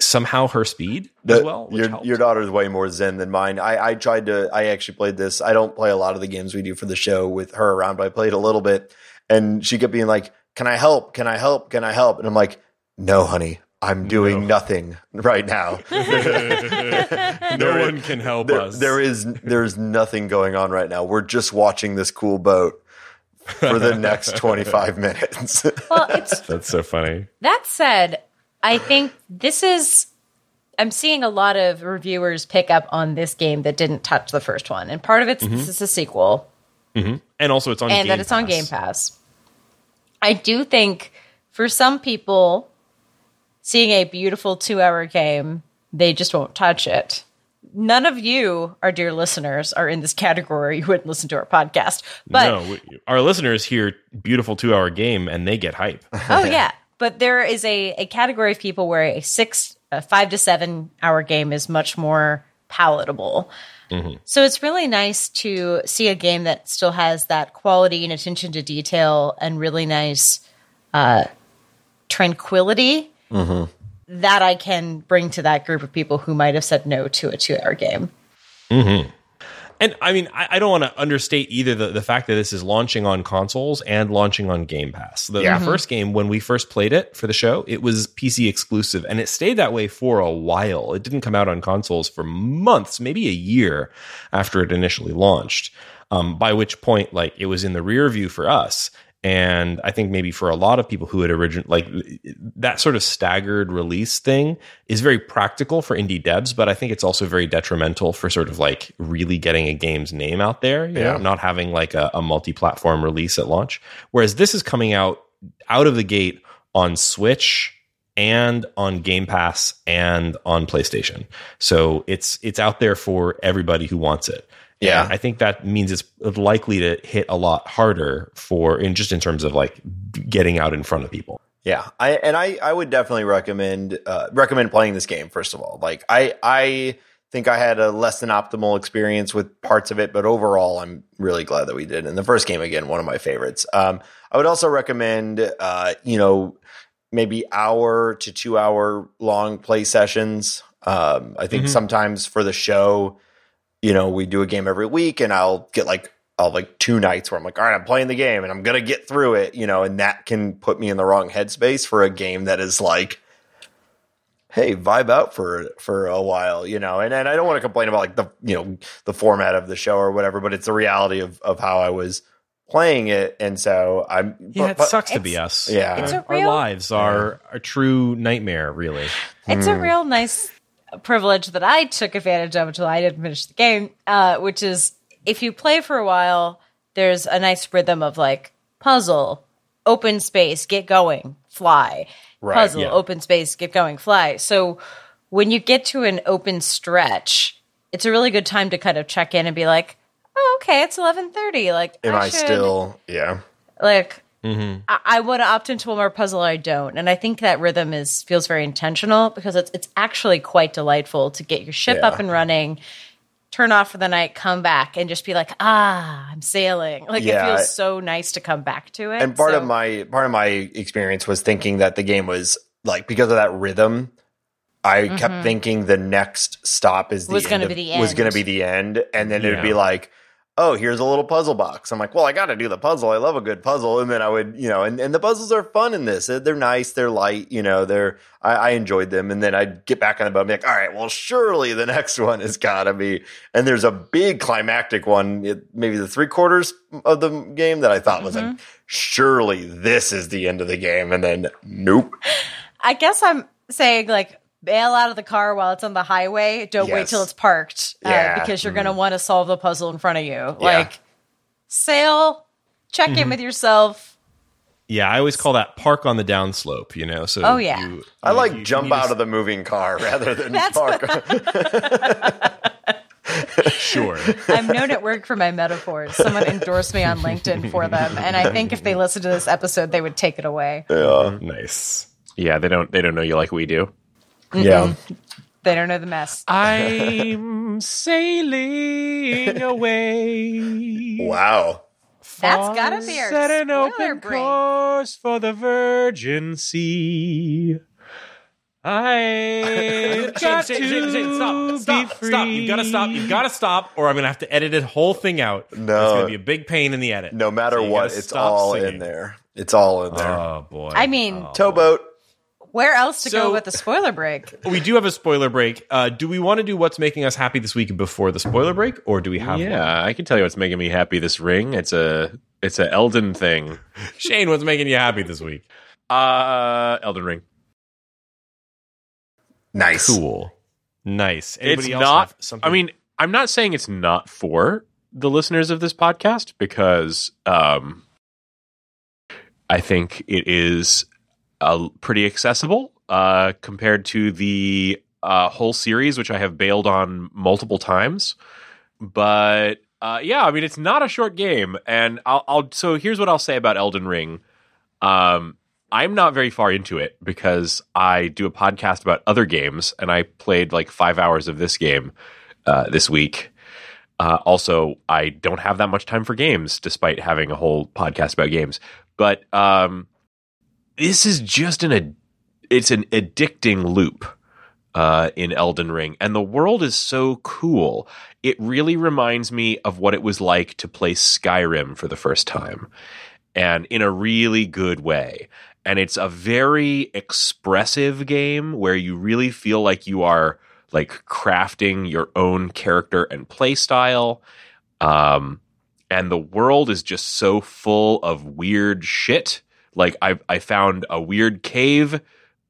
somehow her speed as well.
Your
helped.
your daughter's way more zen than mine. I, I tried to. I actually played this. I don't play a lot of the games we do for the show with her around, but I played a little bit, and she kept being like, "Can I help? Can I help? Can I help?" And I'm like, "No, honey, I'm doing nothing right now.
no
There-
one can help
there,
us.
there is there's nothing going on right now. We're just watching this cool boat for the next 25 minutes.
Well, it's
That's so funny.
that said, I think this is I'm seeing a lot of reviewers pick up on this game that didn't touch the first one, and part of it's mm-hmm. this is a sequel, mm-hmm.
and also it's on
and
Game
that it's on Game Pass. I do think for some people, seeing a beautiful two-hour game, they just won't touch it. None of you, our dear listeners, are in this category. You wouldn't listen to our podcast, but
no, we, our listeners hear beautiful two hour game and they get hype.
Oh yeah, but there is a, a category of people where a six, a five to seven hour game is much more palatable. So it's really nice to see a game that still has that quality and attention to detail and really nice uh, tranquility that I can bring to that group of people who might have said no to a two hour game.
And I mean, I, I don't want to understate either the, the fact that this is launching on consoles and launching on Game Pass. The,
Yeah.
the first game, when we first played it for the show, it was PC exclusive and it stayed that way for a while. It didn't come out on consoles for months, maybe a year after it initially launched. Um, by which point, like, it was in the rear view for us. And I think maybe for a lot of people who had origin like that sort of staggered release thing is very practical for indie devs, but I think it's also very detrimental for sort of like really getting a game's name out there. You
Yeah.
know, not having like a, a multi-platform release at launch. Whereas this is coming out out of the gate on Switch and on Game Pass and on PlayStation. So it's it's out there for everybody who wants it.
Yeah.
And I think that means it's likely to hit a lot harder for in just in terms of like getting out in front of people.
Yeah, I and I I would definitely recommend uh, recommend playing this game. First of all, like I I think I had a less than optimal experience with parts of it, but overall, I'm really glad that we did. And the first game, again, one of my favorites. Um, I would also recommend, uh, you know, maybe hour to two hour long play sessions. Um, I think sometimes for the show, you know, we do a game every week, and I'll get like I'll like two nights where I'm like, all right, I'm playing the game and I'm gonna get through it, you know, and that can put me in the wrong headspace for a game that is like, hey, vibe out for for a while, you know. And and I don't want to complain about like the you know the format of the show or whatever, but it's the reality of of how I was playing it, and so I'm
Yeah,
but-
it
but-
sucks to be us.
Yeah.
It's a
our lives are a true nightmare, really.
It's
Hmm.
a real nice privilege that I took advantage of until I didn't finish the game, uh, which is if you play for a while, there's a nice rhythm of like puzzle, open space, get going, fly,
Right,
puzzle,
yeah.
open space, get going, fly. So when you get to an open stretch, it's a really good time to kind of check in and be like, oh, okay, it's 1130. Like,
Am I,
should-
still? Yeah.
like
Mm-hmm.
I, I want to opt into one more puzzle I don't and I think that rhythm is feels very intentional because it's it's actually quite delightful to get your ship
Yeah.
up and running turn off for the night come back and just be like ah I'm sailing like
Yeah,
it feels so nice to come back to it
and part
So-
of my part of my experience was thinking that the game was like because of that rhythm i kept thinking the next stop is the
Mm-hmm. Was
end
gonna be the end.
was going to be the end and then it'd be like oh here's a little puzzle box. I'm like well i got to do the puzzle. I love a good puzzle. And then i would you know and, and the puzzles are fun in this. They're nice. They're light you know they're I, I enjoyed them. And then i'd get back on the boat and be like all right well surely the next one has got to be and there's a big climactic one it, maybe the three quarters of the game that i thought was
Mm-hmm.
like surely this is the end of the game. And then nope.
I guess I'm saying like bail out of the car while it's on the highway don't wait till it's parked uh,
Yeah.
because you're going to want to solve the puzzle in front of you like sail check
Mm-hmm.
in with yourself
Yeah, I always call that park on the downslope, you know. So
Oh, yeah.
you-
i like
you- you
jump
need to
out of the moving car rather than
That's
park
sure.
I'm known at work for my metaphors. Someone endorsed me on LinkedIn for them, and I think if they listened to this episode, they would take it away.
Yeah, nice.
Yeah, they don't they don't know you like we do.
Yeah
They don't know the mess.
I'm sailing away.
wow
That's gotta be our
Set an open
break.
course for the Virgin Sea. I got
Shane,
to
Shane, Shane, stop,
be
stop,
free.
stop. You've got to stop. You've got to stop, or I'm going to have to edit the whole thing out.
No.
It's going to be a big pain in the edit.
no matter
So
what it's all
singing.
in there it's all in there
Oh boy.
I mean, oh,
towboat
where else to
So-
go with the spoiler break?
we do have a spoiler break. Uh, do we want to do what's making us happy this week before the spoiler break, or do we have one?
Yeah, I can tell you what's making me happy. This ring. It's a it's a Elden thing.
Shane, what's making you happy this week?
Uh, Elden Ring.
nice
Cool. Nice. Anybody
it's
else
not.
have something?
I mean, I'm not saying it's not for the listeners of this podcast because um, I think it is uh, pretty accessible uh, compared to the uh, whole series, which I have bailed on multiple times. But uh, yeah, I mean, it's not a short game, and I'll, I'll. So here's what I'll say about Elden Ring. Um, I'm not very far into it because I do a podcast about other games, and I played like five hours of this game uh, this week. Uh, also, I don't have that much time for games, despite having a whole podcast about games. But um, this is just an it's an addicting loop uh, in Elden Ring, and the world is so cool. It really reminds me of what it was like to play Skyrim for the first time, and in a really good way. And it's a very expressive game where you really feel like you are like crafting your own character and play style. Um, and the world is just so full of weird shit. Like I, I found a weird cave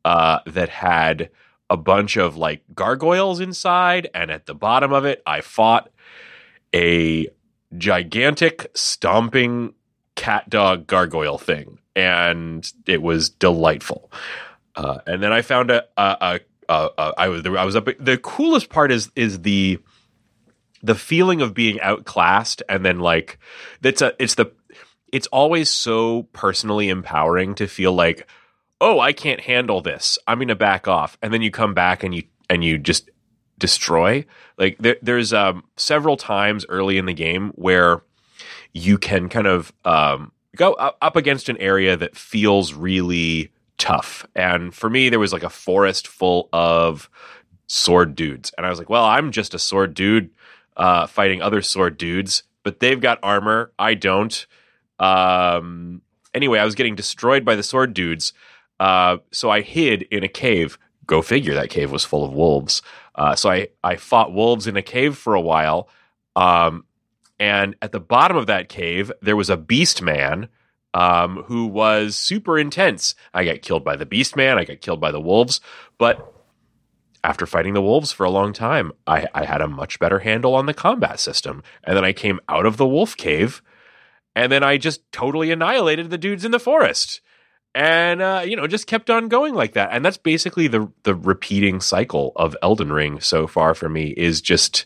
uh, that had a bunch of like gargoyles inside, and at the bottom of it, I fought a gigantic stomping cat dog gargoyle thing, and it was delightful. Uh, and then I found a, a, a, a, I was I was up. The coolest part is is the the feeling of being outclassed, and then like that's a it's the it's always so personally empowering to feel like oh I can't handle this I'm going to back off, and then you come back and you and you just destroy. Like there, there's um, several times early in the game where you can kind of um, go up against an area that feels really tough. And for me, there was like a forest full of sword dudes, and I was like, well, I'm just a sword dude uh, fighting other sword dudes, but they've got armor. I don't. Um, anyway, I was getting destroyed by the sword dudes. Uh, so I hid in a cave. Go figure, that cave was full of wolves. Uh, so I, I fought wolves in a cave for a while. Um, and at the bottom of that cave, there was a beast man um, who was super intense. I got killed by the beast man, I got killed by the wolves. But after fighting the wolves for a long time, I, I had a much better handle on the combat system. And then I came out of the wolf cave, and then I just totally annihilated the dudes in the forest. And uh, you know just kept on going like that. And that's basically the the repeating cycle of Elden Ring so far for me is just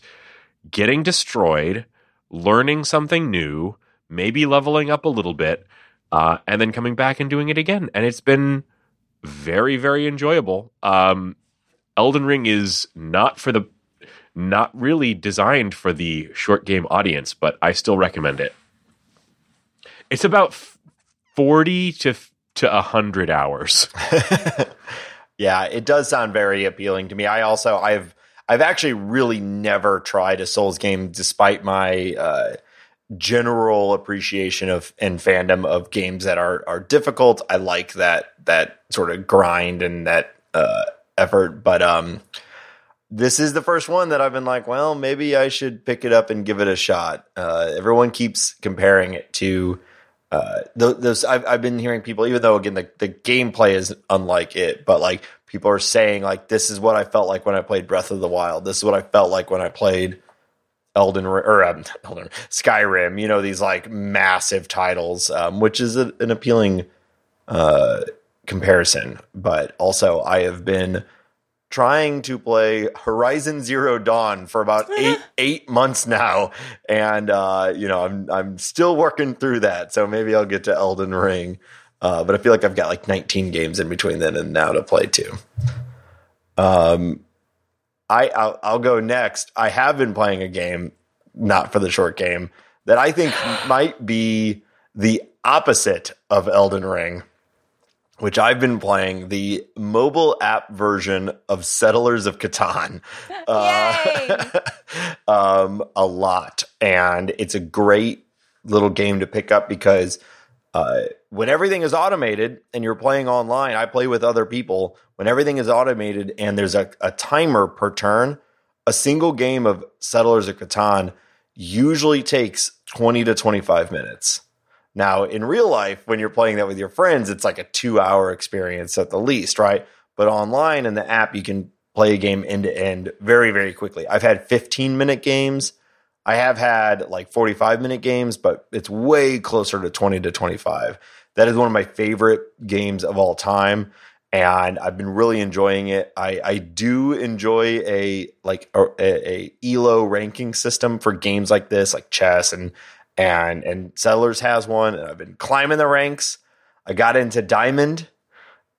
getting destroyed learning something new maybe leveling up a little bit uh, and then coming back and doing it again. And it's been very very enjoyable. Um, Elden Ring is not for the not really designed for the short game audience but I still recommend it it's about 40 to to 100 hours.
yeah, it does sound very appealing to me. I also I've I've actually really never tried a Souls game despite my uh, general appreciation of and fandom of games that are are difficult. I like that that sort of grind and that uh, effort, but um this is the first one that I've been like, well, maybe I should pick it up and give it a shot. Uh, everyone keeps comparing it to uh, those I've, I've been hearing people, even though again the, the gameplay is unlike it, but like people are saying like this is what I felt like when I played Breath of the Wild. This is what I felt like when I played Elden or um, Elden Skyrim. You know these like massive titles, um, which is a, an appealing uh, comparison. But also, I have been trying to play Horizon Zero Dawn for about eight eight months now, and uh, you know I'm I'm still working through that. So maybe I'll get to Elden Ring, uh, but I feel like I've got like 19 games in between then and now to play too. Um, I I'll, I'll go next. I have been playing a game, not for the short game, that I think might be the opposite of Elden Ring which I've been playing the mobile app version of Settlers of Catan uh, um, a lot. And it's a great little game to pick up because uh, when everything is automated and you're playing online, I play with other people. When everything is automated and there's a, a timer per turn, a single game of Settlers of Catan usually takes 20 to 25 minutes. Now, in real life, when you're playing that with your friends, it's like a two hour experience at the least, right? But online in the app, you can play a game end to end very, very quickly. I've had 15 minute games. I have had like 45 minute games, but it's way closer to 20 to 25. That is one of my favorite games of all time. And I've been really enjoying it. I, I do enjoy a like a, a, a elo ranking system for games like this, like chess and and and Settlers has one. And I've been climbing the ranks. I got into Diamond.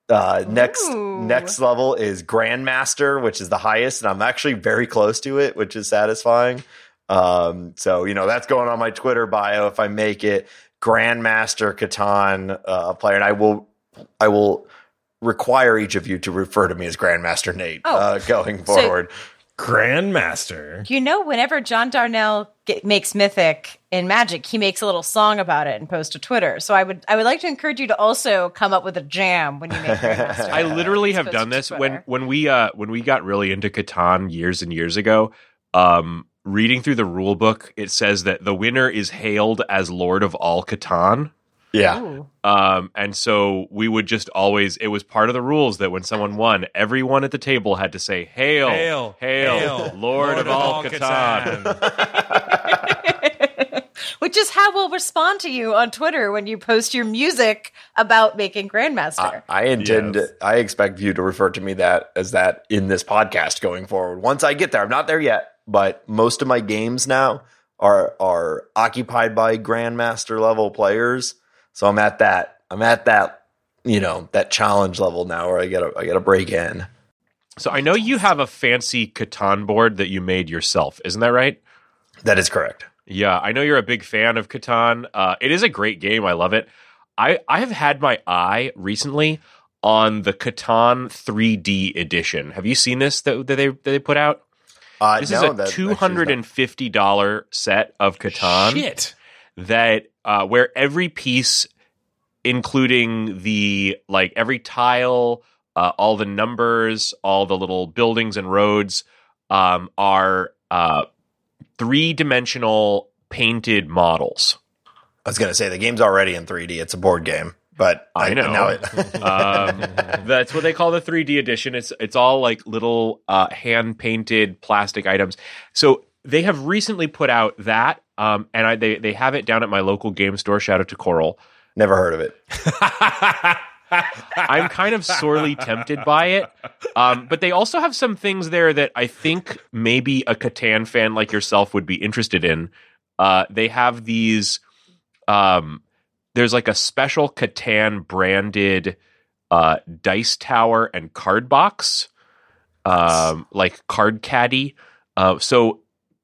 Uh, next
Ooh.
next level is Grandmaster, which is the highest, and I'm actually very close to it, which is satisfying. Um, so you know that's going on my Twitter bio if I make it Grandmaster Catan uh, player, and I will I will require each of you to refer to me as Grandmaster Nate
Oh.
uh, going
So-
forward.
Grandmaster.
You know, whenever John Darnell get, makes Mythic in Magic, he makes a little song about it and posts to Twitter. So I would I would like to encourage you to also come up with a jam when you make Grandmaster.
I literally have done this when when we uh when we got really into Catan years and years ago. Um, reading through the rule book, it says that the winner is hailed as Lord of all Catan.
Yeah,
Ooh.
Um, and so we would just always, it was part of the rules that when someone won, everyone at the table had to say, Hail,
Hail,
Hail,
hail,
Lord, of all Catan.
Which is how we'll respond to you on Twitter when you post your music about making Grandmaster.
I, I intend.
Yes.
I expect you to refer to me that as that in this podcast going forward. Once I get there, I'm not there yet, but most of my games now are are occupied by grandmaster level players. So I'm at that. I'm at that. You know that challenge level now where I get a I get a break in.
So I know you have a fancy Catan board that you made yourself. Isn't that right?
That is correct.
Yeah, I know you're a big fan of Catan. Uh, it is a great game. I love it. I, I have had my eye recently on the Catan 3D edition. Have you seen this that, that they that they put out?
Uh,
This
no,
is a two hundred and fifty dollar set of Catan
Shit.
That uh, where every piece, including the like every tile, uh, all the numbers, all the little buildings and roads, um, are uh, three dimensional painted models.
I was going to say the game's already in 3D. It's a board game, but
I know.
now it.
Um, that's what they call the 3D edition. It's it's all like little uh, hand painted plastic items. So they have recently put out that, um, and I, they they have it down at my local game store. Shout out to Coral.
Never heard of it.
I'm kind of sorely tempted by it. Um, but they also have some things there that I think maybe a Catan fan like yourself would be interested in. Uh, they have these. Um, there's like a special Catan branded uh, dice tower and card box, um, like card caddy. Uh, so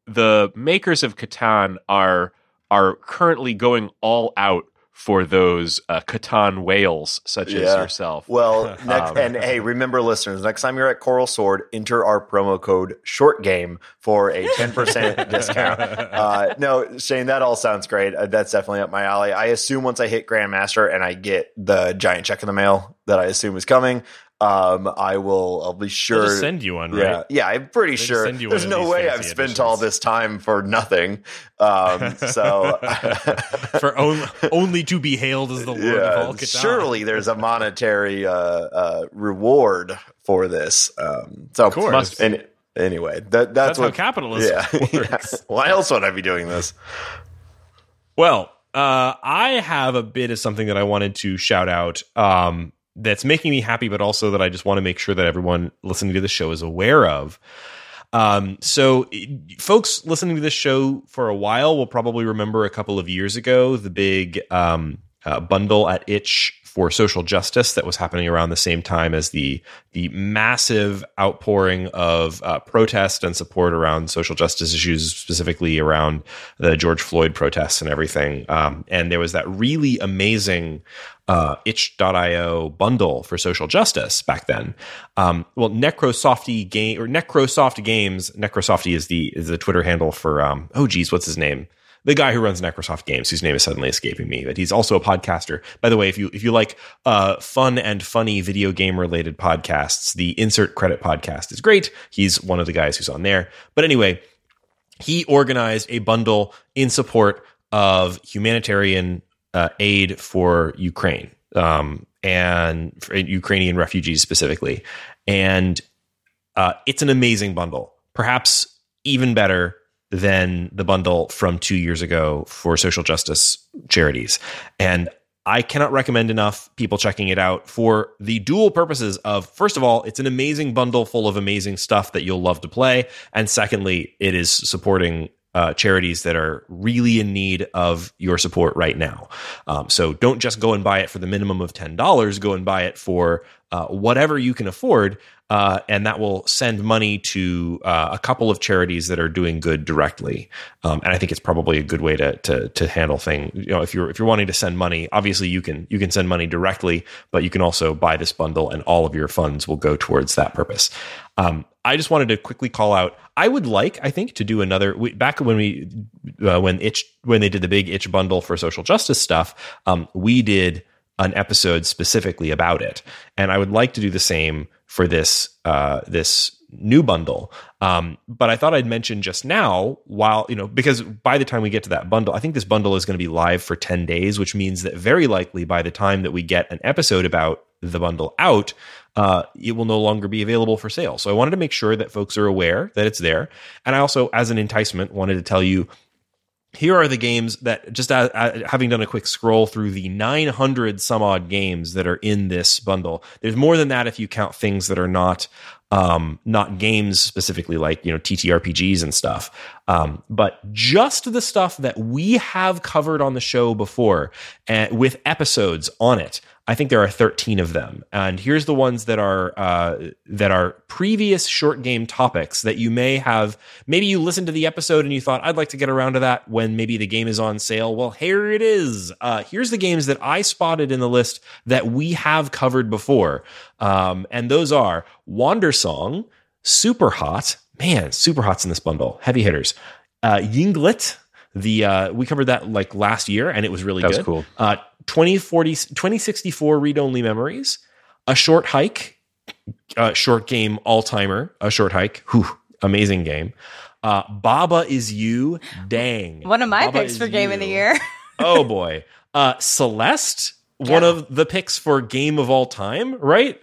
the makers of Catan are are currently going all out for those uh, Catan whales, such as yourself.
Well, next,
Um,
and hey, remember, listeners, next time you're at Coral Sword, enter our promo code Short Game for a ten percent discount. Uh, no, Shane, that all sounds great. Uh, that's definitely up my alley. I assume once I hit Grandmaster and I get the giant check in the mail that I assume is coming, um, I will. I'll be sure.
They'll send you one,
yeah,
right?
yeah, I'm pretty
just
sure. There's no way I've spent
editions.
all this time for nothing. Um, so,
For on, only to be hailed as the Lord of all Catan.
surely there's a monetary uh, uh, reward for this. Um, so, of
course.
Must-
And, anyway, that, that's,
That's how
what
capitalism
Yeah.
works.
Why else would I be doing this?
Well, uh, I have a bit of something that I wanted to shout out um, that's making me happy, but also that I just want to make sure that everyone listening to the show is aware of. Um, so, folks listening to this show for a while will probably remember a couple of years ago the big um, uh, bundle at Itch for social justice that was happening around the same time as the the massive outpouring of uh, protest and support around social justice issues, specifically around the George Floyd protests and everything. Um, and there was that really amazing uh, itch.io bundle for social justice back then. Um, well, Necrosofty game or Necrosoft Games, Necrosofty is the is the Twitter handle for um, oh geez, what's his name? The guy who runs Necrosoft Games, whose name is suddenly escaping me, but he's also a podcaster. By the way, if you if you like uh, fun and funny video game related podcasts, the Insert Credit podcast is great. He's one of the guys who's on there. But anyway, he organized a bundle in support of humanitarian uh, aid for Ukraine um, and for Ukrainian refugees specifically. And uh, it's an amazing bundle. Perhaps even better than the bundle from two years ago for social justice charities. And I cannot recommend enough people checking it out for the dual purposes of first of all, it's an amazing bundle full of amazing stuff that you'll love to play, and secondly, it is supporting uh, charities that are really in need of your support right now. Um, so don't just go and buy it for the minimum of ten dollars. Go and buy it for uh, whatever you can afford, uh, and that will send money to uh, a couple of charities that are doing good directly. Um, and I think it's probably a good way to to to handle things. You know, if you're if you're wanting to send money, obviously you can you can send money directly, but you can also buy this bundle, and all of your funds will go towards that purpose. Um, I just wanted to quickly call out. I would like, I think, to do another. We, back when we uh, when itch when they did the big itch bundle for social justice stuff, um, we did an episode specifically about it, and I would like to do the same for this uh, this new bundle. Um, but I thought I'd mention just now, while you know, because by the time we get to that bundle, I think this bundle is going to be live for ten days, which means that very likely by the time that we get an episode about the bundle out, uh, it will no longer be available for sale. So I wanted to make sure that folks are aware that it's there. And I also, as an enticement, wanted to tell you here are the games that just uh, uh, having done a quick scroll through the 900 some odd games that are in this bundle. There's more than that if you count things that are not um, not games specifically like you know TTRPGs and stuff, um, but just the stuff that we have covered on the show before, and with episodes on it. I think there are 13 of them, and here's the ones that are uh, that are previous short game topics that you may have. Maybe you listened to the episode and you thought I'd like to get around to that when maybe the game is on sale. Well, here it is. Uh, here's the games that I spotted in the list that we have covered before, um, and those are Wandersong, Super Hot. Man, Super Hot's in this bundle. Heavy hitters. Uh, Ynglet. The uh, we covered that like last year, and it was really
That was
good.
cool.
Uh, 2040, 2064 read only memories, a short hike, uh, short game all timer, a short hike. Whew, amazing game. Uh, Baba is you. Dang.
One of my
Baba
picks for game of the year.
oh boy. Uh, Celeste, one of the picks for game of all time, right?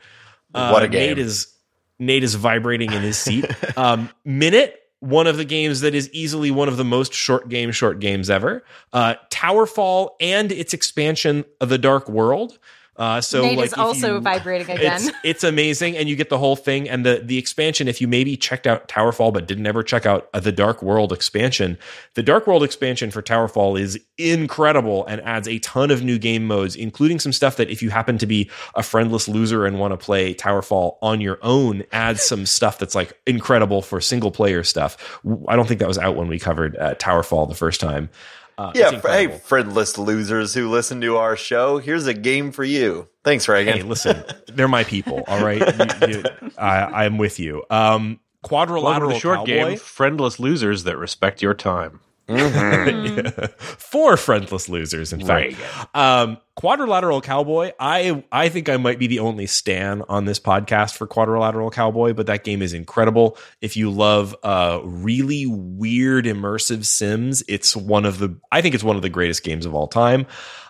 Uh,
What a game.
Nate is Nate is vibrating in his seat. um, Minit, one of the games that is easily one of the most short game short games ever. Uh, Towerfall and its expansion, The Dark World. Uh, so
Nate
like
is also
you-
vibrating again.
It's, it's amazing, and you get the whole thing. And the the expansion. If you maybe checked out Towerfall but didn't ever check out uh, the Dark World expansion, the Dark World expansion for Towerfall is incredible and adds a ton of new game modes, including some stuff that if you happen to be a friendless loser and want to play Towerfall on your own, adds some stuff that's like incredible for single player stuff. I don't think that was out when we covered uh, Towerfall the first time. Uh,
Yeah, fr- hey, friendless losers who listen to our show, here's a game for you. Thanks, Reagan.
Hey, listen, they're my people. All right, You- you- I, I'm with you. Um,
Welcome
quadrilateral
the short
cowboy
game. Friendless losers that respect your time.
for friendless losers. In fact, um, quadrilateral cowboy. I I think I might be the only stan on this podcast for quadrilateral cowboy, but that game is incredible. If you love uh, really weird immersive sims, it's one of the. I think it's one of the greatest games of all time.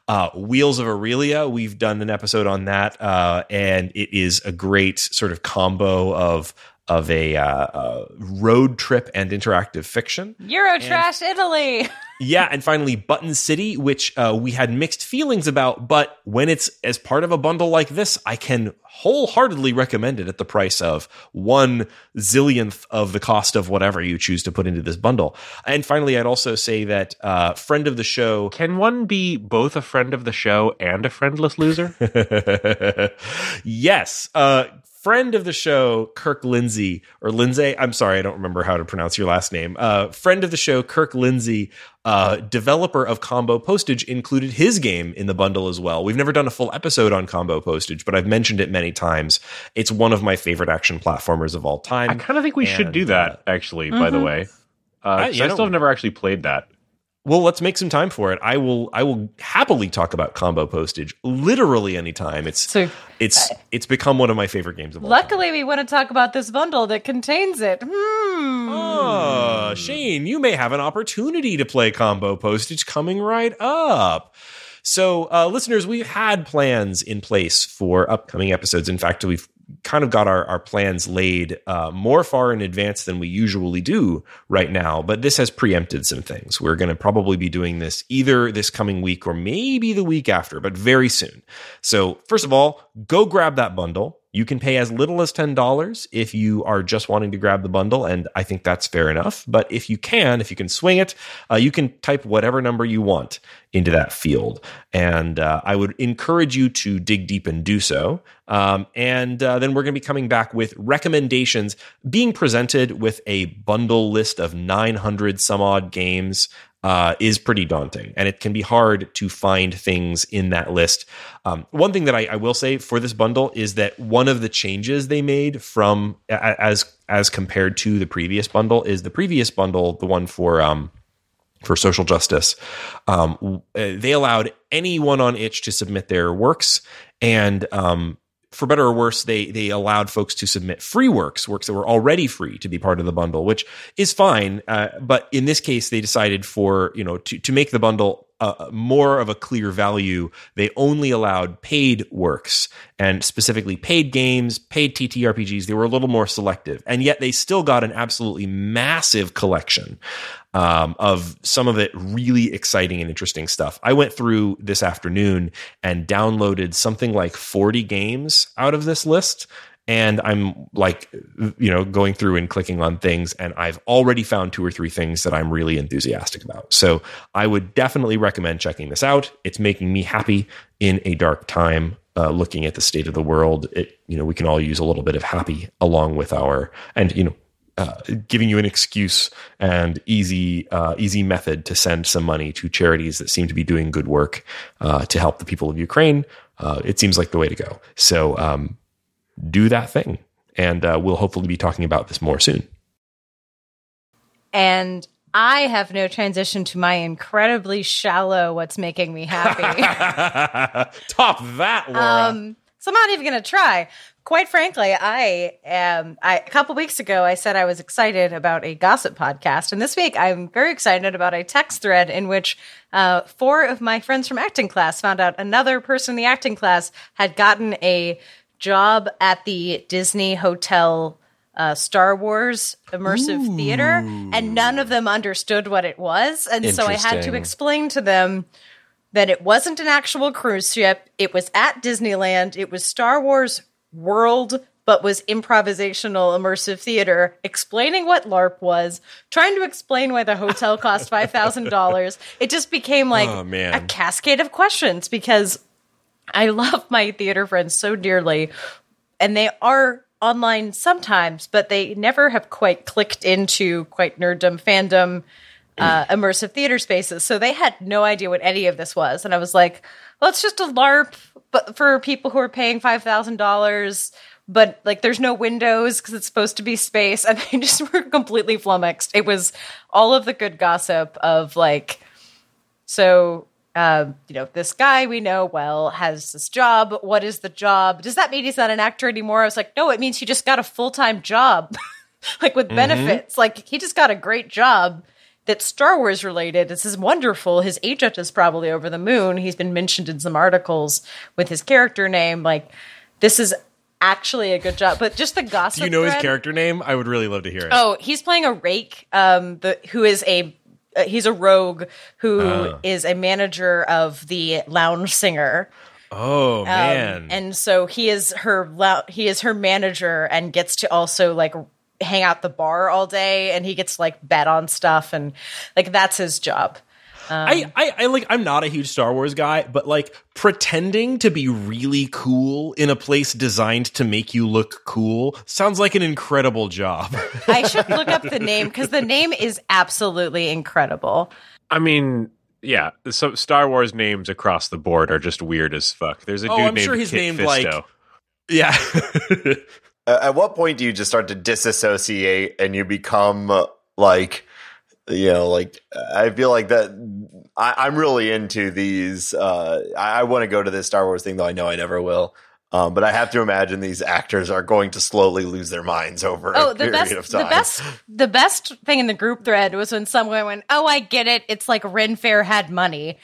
Uh, Wheels of Aurelia, we've done an episode on that, uh, and it is a great sort of combo of of a uh, uh, road trip and interactive fiction.
Eurotrash Italy.
Yeah, and finally, Button City, which uh, we had mixed feelings about, but when it's as part of a bundle like this, I can wholeheartedly recommend it at the price of one zillionth of the cost of whatever you choose to put into this bundle. And finally, I'd also say that uh, friend of the show,
Can one be both a friend of the show and a friendless loser?
yes, uh, friend of the show, Kirk Lindsay or Lindsay. I'm sorry, I don't remember how to pronounce your last name. Uh, friend of the show, Kirk Lindsay, uh, developer of Combo Postage, included his game in the bundle as well. We've never done a full episode on Combo Postage, but I've mentioned it many times. It's one of my favorite action platformers of all time.
I kind of think we should do that, actually, by the way. Uh, 'cause
yeah,
I
no.
still have never actually played that.
Well, let's make some time for it. I will. I will happily talk about Combo Postage literally anytime. It's
So,
it's it's become one of my favorite games of all time.
luckily, we want to talk about this bundle that contains it. Hmm.
Oh, Shane, you may have an opportunity to play combo postage coming right up. So, uh, listeners, we've had plans in place for upcoming episodes. In fact, we've kind of got our, our plans laid uh, more far in advance than we usually do right now. But this has preempted some things. We're going to probably be doing this either this coming week or maybe the week after, but very soon. So, first of all, go grab that bundle. You can pay as little as $10 if you are just wanting to grab the bundle, and I think that's fair enough. But if you can, if you can swing it, uh, you can type whatever number you want into that field. And uh, I would encourage you to dig deep and do so. Um, and uh, then we're going to be coming back with recommendations being presented with a bundle list of 900 some odd games uh, is pretty daunting, and it can be hard to find things in that list. Um, one thing that I, I, will say for this bundle is that one of the changes they made from as as compared to the previous bundle is the previous bundle, the one for um, for social justice. Um, they allowed anyone on itch to submit their works, and um, for better or worse, they they allowed folks to submit free works, works that were already free to be part of the bundle, which is fine. Uh, but in this case, they decided for you know to to make the bundle more of a clear value. They only allowed paid works and specifically paid games, paid TTRPGs. They were a little more selective, and yet they still got an absolutely massive collection um, of some of it really exciting and interesting stuff. I went through this afternoon and downloaded something like 40 games out of this list. And I'm like, you know, going through and clicking on things, and I've already found two or three things that I'm really enthusiastic about. So I would definitely recommend checking this out. It's making me happy in a dark time uh, looking at the state of the world, it you know we can all use a little bit of happy along with our and you know uh, giving you an excuse and easy uh, easy method to send some money to charities that seem to be doing good work uh, to help the people of Ukraine. Uh, it seems like the way to go. So um, do that thing, and uh, we'll hopefully be talking about this more soon.
And I have no transition to my incredibly shallow "What's making me happy."
Top that, Laura. Um,
so I'm not even going to try quite frankly, I am. I, a couple weeks ago, I said I was excited about a gossip podcast, and this week I'm very excited about a text thread in which uh, four of my friends from acting class found out another person in the acting class had gotten a job at the Disney Hotel. Uh, Star Wars immersive Ooh. theater, and none of them understood what it was, and so I had to explain to them that it wasn't an actual cruise ship. It was at Disneyland. It was Star Wars world but was improvisational immersive theater, explaining what LARP was, trying to explain why the hotel cost five thousand dollars. It just became like oh, a cascade of questions because I love my theater friends so dearly, and they are online sometimes, but they never have quite clicked into quite nerddom fandom uh, immersive theater spaces. So they had no idea what any of this was, and I was like, "Well, it's just a LARP." but for people who are paying five thousand dollars, but like there's no windows because it's supposed to be space, and they just were completely flummoxed. It was all of the good gossip of like, so um, you know, this guy we know well has this job. What is the job? Does that mean he's not an actor anymore? I was like, no, it means he just got a full time job, like with mm-hmm. benefits. Like he just got a great job that's Star Wars related. This is wonderful. His agent is probably over the moon. He's been mentioned in some articles with his character name. Like, this is actually a good job. But just the gossip.
Do you know
thread,
his character name? I would really love to hear it.
Oh, he's playing a rake. Um, the who is a uh, he's a rogue who uh. is a manager of the lounge singer.
Oh um, man!
And so he is her he is her manager and gets to also like hang out the bar all day and he gets like bet on stuff and like that's his job.
Um, I, I, I like I'm not a huge Star Wars guy, but like pretending to be really cool in a place designed to make you look cool sounds like an incredible job.
I should look up the name because the name is absolutely incredible.
I mean, yeah, so Star Wars names across the board are just weird as fuck. There's a oh, dude I'm named sure he's Kit named Fisto. like
yeah.
Uh, at what point do you just start to disassociate and you become uh, like you know like i feel like that I, am really into these uh, i, I want to go to this star wars thing though i know i never will um, but I have to imagine these actors are going to slowly lose their minds over oh, a the period
best,
of time.
The best, the best thing in the group thread was when someone went, "Oh, I get it. It's like Ren Fair had money."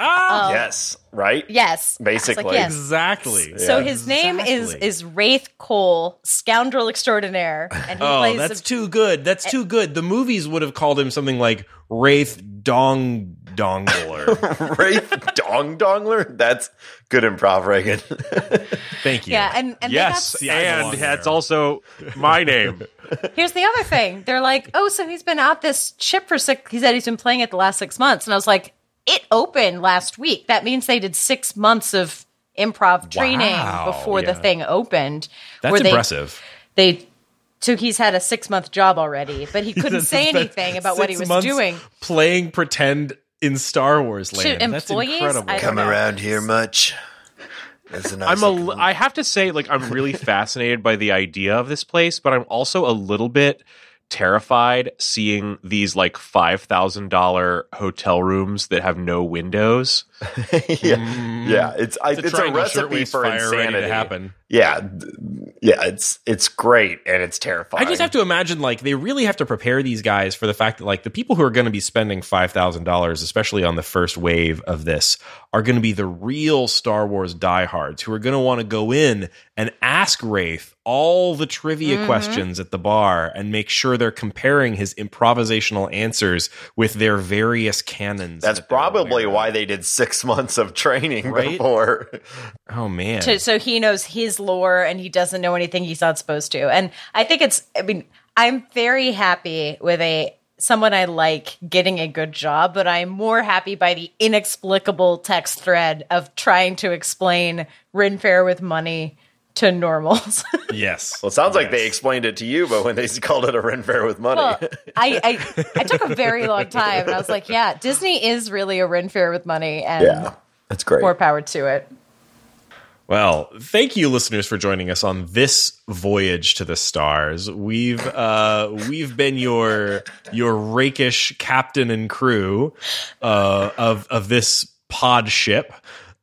Ah,
yes, right?
Yes.
Basically.
Like, yes.
exactly.
So
Yeah.
his name is is Wraith Cole, scoundrel extraordinaire, and he
Oh,
plays.
that's
a-
too good. That's too good. The movies would have called him something like Wraith Dong Dongler.
Wraith Dong Dongler? That's good improv, Reagan.
Thank you.
yeah, and and
yes,
they
I
and
belong
that's also my name.
here's the other thing. They're like, oh, so he's been out this chip for six. He said he's been playing it the last six months, and I was like, it opened last week. That means they did six months of improv training
Wow,
before the thing opened.
That's
where they-
impressive.
They. So he's had a six month job already, but he couldn't say anything about what he was doing.
Playing pretend in Star Wars land. That's
employees?
incredible.
I Come know.
around here much? That's a nice
I'm a.
looking-
li- I have to say, like, I'm really fascinated by the idea of this place, but I'm also a little bit terrified seeing these like five thousand dollar hotel rooms that have no windows.
yeah, mm-hmm. yeah. It's I,
It's a
it's, a recipe for insanity.
to happen.
Yeah, yeah. It's it's great and it's terrifying.
I just have to imagine like they really have to prepare these guys for the fact that like the people who are going to be spending five thousand dollars, especially on the first wave of this, are going to be the real Star Wars diehards who are going to want to go in and ask Wraith all the trivia mm-hmm. questions at the bar and make sure they're comparing his improvisational answers with their various canons.
That's
that
probably why they did six months of training
Right?
before.
Oh man.
to, so he knows his lore and he doesn't know anything he's not supposed to. And I think it's. I mean, I'm very happy with a someone I like getting a good job, but I'm more happy by the inexplicable text thread of trying to explain Ren Fair with money to normals.
yes.
Well, it sounds like they explained it to you, but when they called it a Ren Fair with money,
well, I, I I took a very long time, and I was like, yeah, Disney is really a Ren Fair with money, and
yeah, that's great.
more power to it.
Well, thank you, listeners, for joining us on this voyage to the stars. We've uh, we've been your your rakish captain and crew uh, of of this pod ship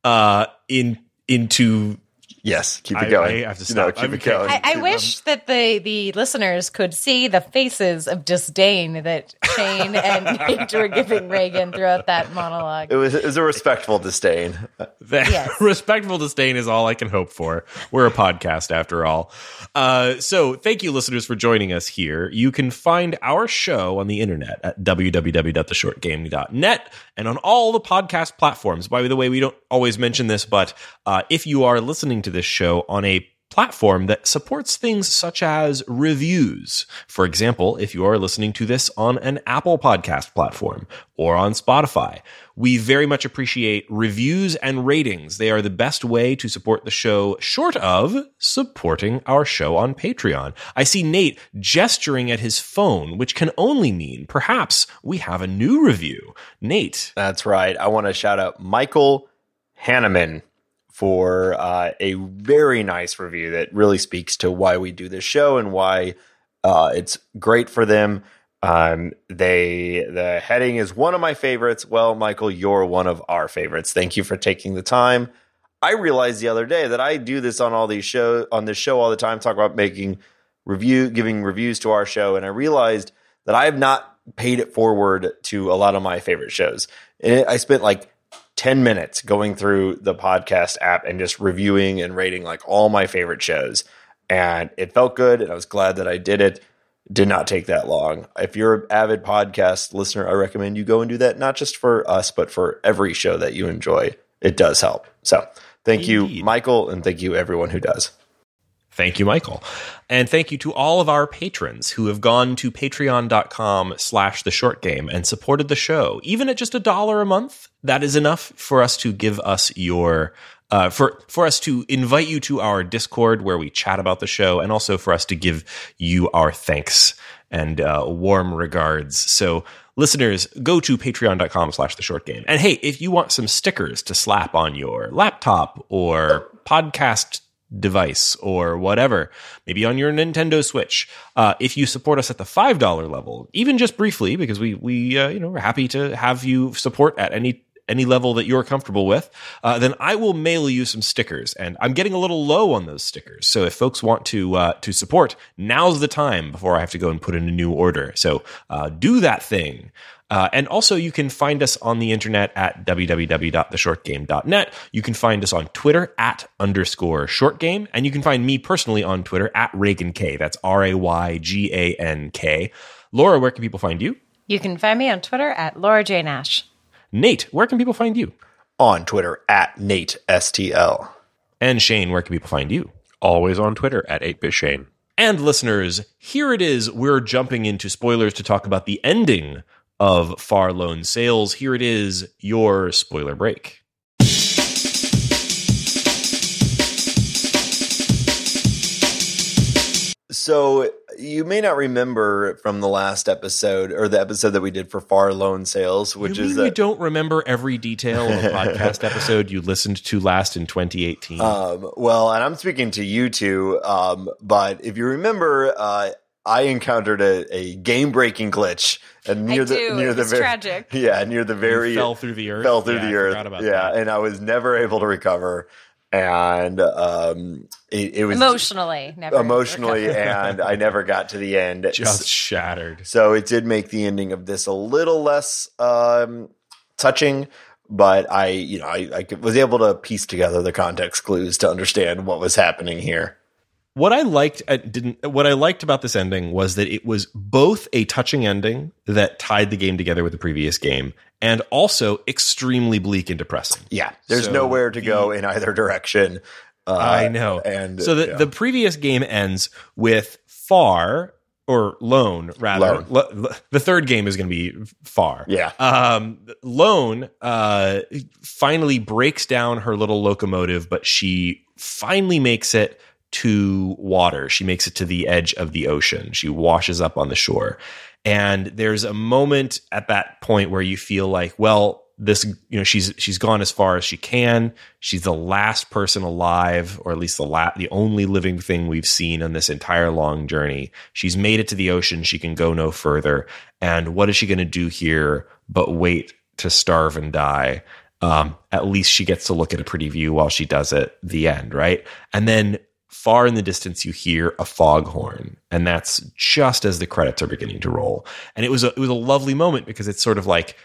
uh, in into.
Yes, keep it going.
I have to
You know,
stop.
keep
I'm
it going.
I, I wish that the the listeners could see the faces of disdain that Shane and Nate were giving Reagan throughout that monologue.
It was, it was a respectful disdain.
That
Yes.
respectful disdain is all I can hope for. We're a podcast after all. Uh, so thank you, listeners, for joining us here. You can find our show on the internet at www.theshortgame.net and on all the podcast platforms. By the way, we don't always mention this, but uh, if you are listening to this show on a platform that supports things such as reviews. For example, if you are listening to this on an Apple podcast platform or on Spotify, we very much appreciate reviews and ratings. They are the best way to support the show, short of supporting our show on Patreon. I see Nate gesturing at his phone, which can only mean perhaps we have a new review. Nate,
That's right. I want to shout out Michael Hanneman for uh, a very nice review that really speaks to why we do this show and why uh, it's great for them. Um, they the heading is one of my favorites. Well, Michael, you're one of our favorites. Thank you for taking the time. I realized the other day that I do this on all these show on this show all the time, talk about making review, giving reviews to our show, and I realized that I have not paid it forward to a lot of my favorite shows. And I spent like 10 minutes going through the podcast app and just reviewing and rating like all my favorite shows. And it felt good. And I was glad that I did it. Did not take that long. If you're an avid podcast listener, I recommend you go and do that, not just for us, but for every show that you enjoy. It does help. So thank you, Michael, and thank you, everyone who does.
Thank you, Michael. And thank you to all of our patrons who have gone to patreon.com slash the short game and supported the show. Even at just a dollar a month, that is enough for us to give us your uh, for for us to invite you to our Discord where we chat about the show, and also for us to give you our thanks and uh, warm regards. So, listeners, go to patreon.com slash the short game. And hey, if you want some stickers to slap on your laptop or podcast device or whatever, maybe on your Nintendo Switch. Uh, if you support us at the five dollar level, even just briefly, because we we uh, you know we're happy to have you support at any any level that you're comfortable with, uh, then I will mail you some stickers. And I'm getting a little low on those stickers. So if folks want to uh, to support, now's the time before I have to go and put in a new order. So uh, do that thing. Uh, and also, you can find us on the internet at www.theshortgame.net. You can find us on Twitter at underscore shortgame. And you can find me personally on Twitter at Raygan K. That's R A Y G A N K. Laura, where can people find you?
You can find me on Twitter at Laura J. Nash.
Nate, where can people find you?
On Twitter at Nate STL.
And Shane, where can people find you?
Always on Twitter at 8bit Shane.
And listeners, here it is. We're jumping into spoilers to talk about the ending of Far Lone Sails. Here it is, your spoiler break.
So you may not remember from the last episode or the episode that we did for Far Lone Sails, which
you
is
mean you
that
don't remember every detail of a podcast episode you listened to last in 2018.
um, well, and I'm speaking to you two, um, but if you remember, uh, I encountered a, a game breaking glitch and near
I
the
do.
near
It
the
was
very
tragic.
yeah near the very
fell through the earth.
fell through
Yeah,
the
I
earth.
forgot about
yeah,
that.
and I was never able to recover. And um, it, it was
Emotionally, never
emotionally,
recover.
and I never got to the end.
Just shattered.
So it did make the ending of this a little less um, touching, but I, you know, I, I was able to piece together the context clues to understand what was happening here.
What I liked uh, didn't what I liked about this ending was that it was both a touching ending that tied the game together with the previous game and also extremely bleak and depressing.
Yeah, there's
So
nowhere to
the-
go in either direction. Uh,
I know.
and
so the,
yeah.
the previous game ends with Far or Lone rather.
Lone.
Lo- lo- the third game is going to be Far.
Yeah.
Um, Lone uh, finally breaks down her little locomotive, but she finally makes it to water. She makes it to the edge of the ocean. She washes up on the shore. And there's a moment at that point where you feel like, well, this you know she's she's gone as far as she can. She's the last person alive or at least the la- the only living thing we've seen on this entire long journey. She's made it to the ocean. She can go no further. And what is she going to do here but wait to starve and die? Um, at least she gets to look at a pretty view while she does it. The end right? And then far in the distance you hear a foghorn and that's just as the credits are beginning to roll and it was a, it was a lovely moment because it's sort of like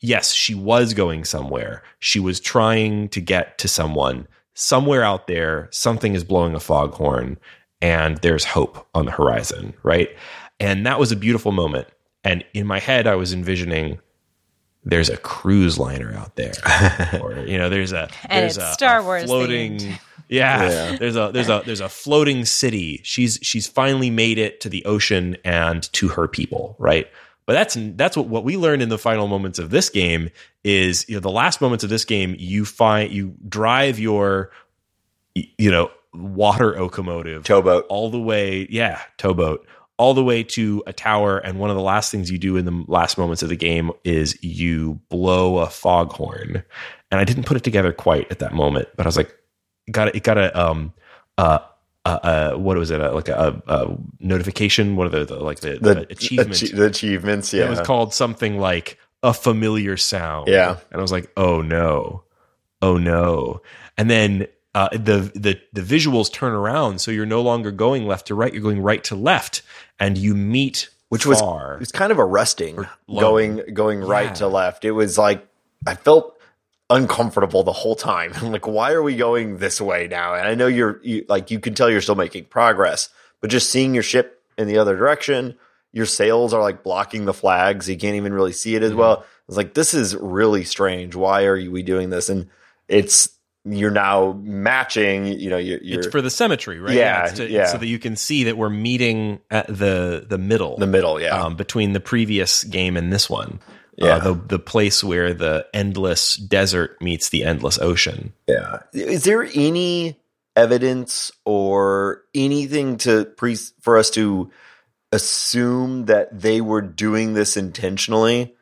yes, she was going somewhere. She was trying to get to someone. Somewhere out there, something is blowing a foghorn and there's hope on the horizon, right? And that was a beautiful moment. And in my head, I was envisioning there's a cruise liner out there, or you know, there's a
And
there's
it's
a,
Star Wars
floating.
themed.
Yeah,
Yeah.
there's a there's a there's a floating city. She's she's finally made it to the ocean and to her people, right? But that's that's what what we learned in the final moments of this game is you know the last moments of this game you find you drive your you know water locomotive
Towboat.
all the way yeah towboat all the way to a tower and one of the last things you do in the last moments of the game is you blow a foghorn and i didn't put it together quite at that moment but i was like got it got a um uh uh, uh what was it uh, like a, a notification one of the, the like the,
The
the achievements
achie- the achievements. Yeah,
it was called something like a familiar sound.
Yeah.
And I was like, oh no. Oh no. And then uh, the, the the visuals turn around, so you're no longer going left to right, you're going right to left, and you meet
which was
far.
it was kind of arresting going going right
Yeah.
to left. It was like I felt uncomfortable the whole time. I'm like, why are we going this way now? And I know you're you, like you can tell you're still making progress, but just seeing your ship in the other direction, your sails are like blocking the flags. You can't even really see it as well. It's like this is really strange. Why are we doing this? And it's you're now matching. You know, you're, you're
it's for the symmetry, right?
Yeah,
it's to-
yeah.
So that you can see that we're meeting at the the middle,
the middle. Yeah,
um, between the previous game and this one.
Yeah.
Uh, the the place where the endless desert meets the endless ocean.
Yeah. Is there any evidence or anything to pre for us to assume that they were doing this intentionally?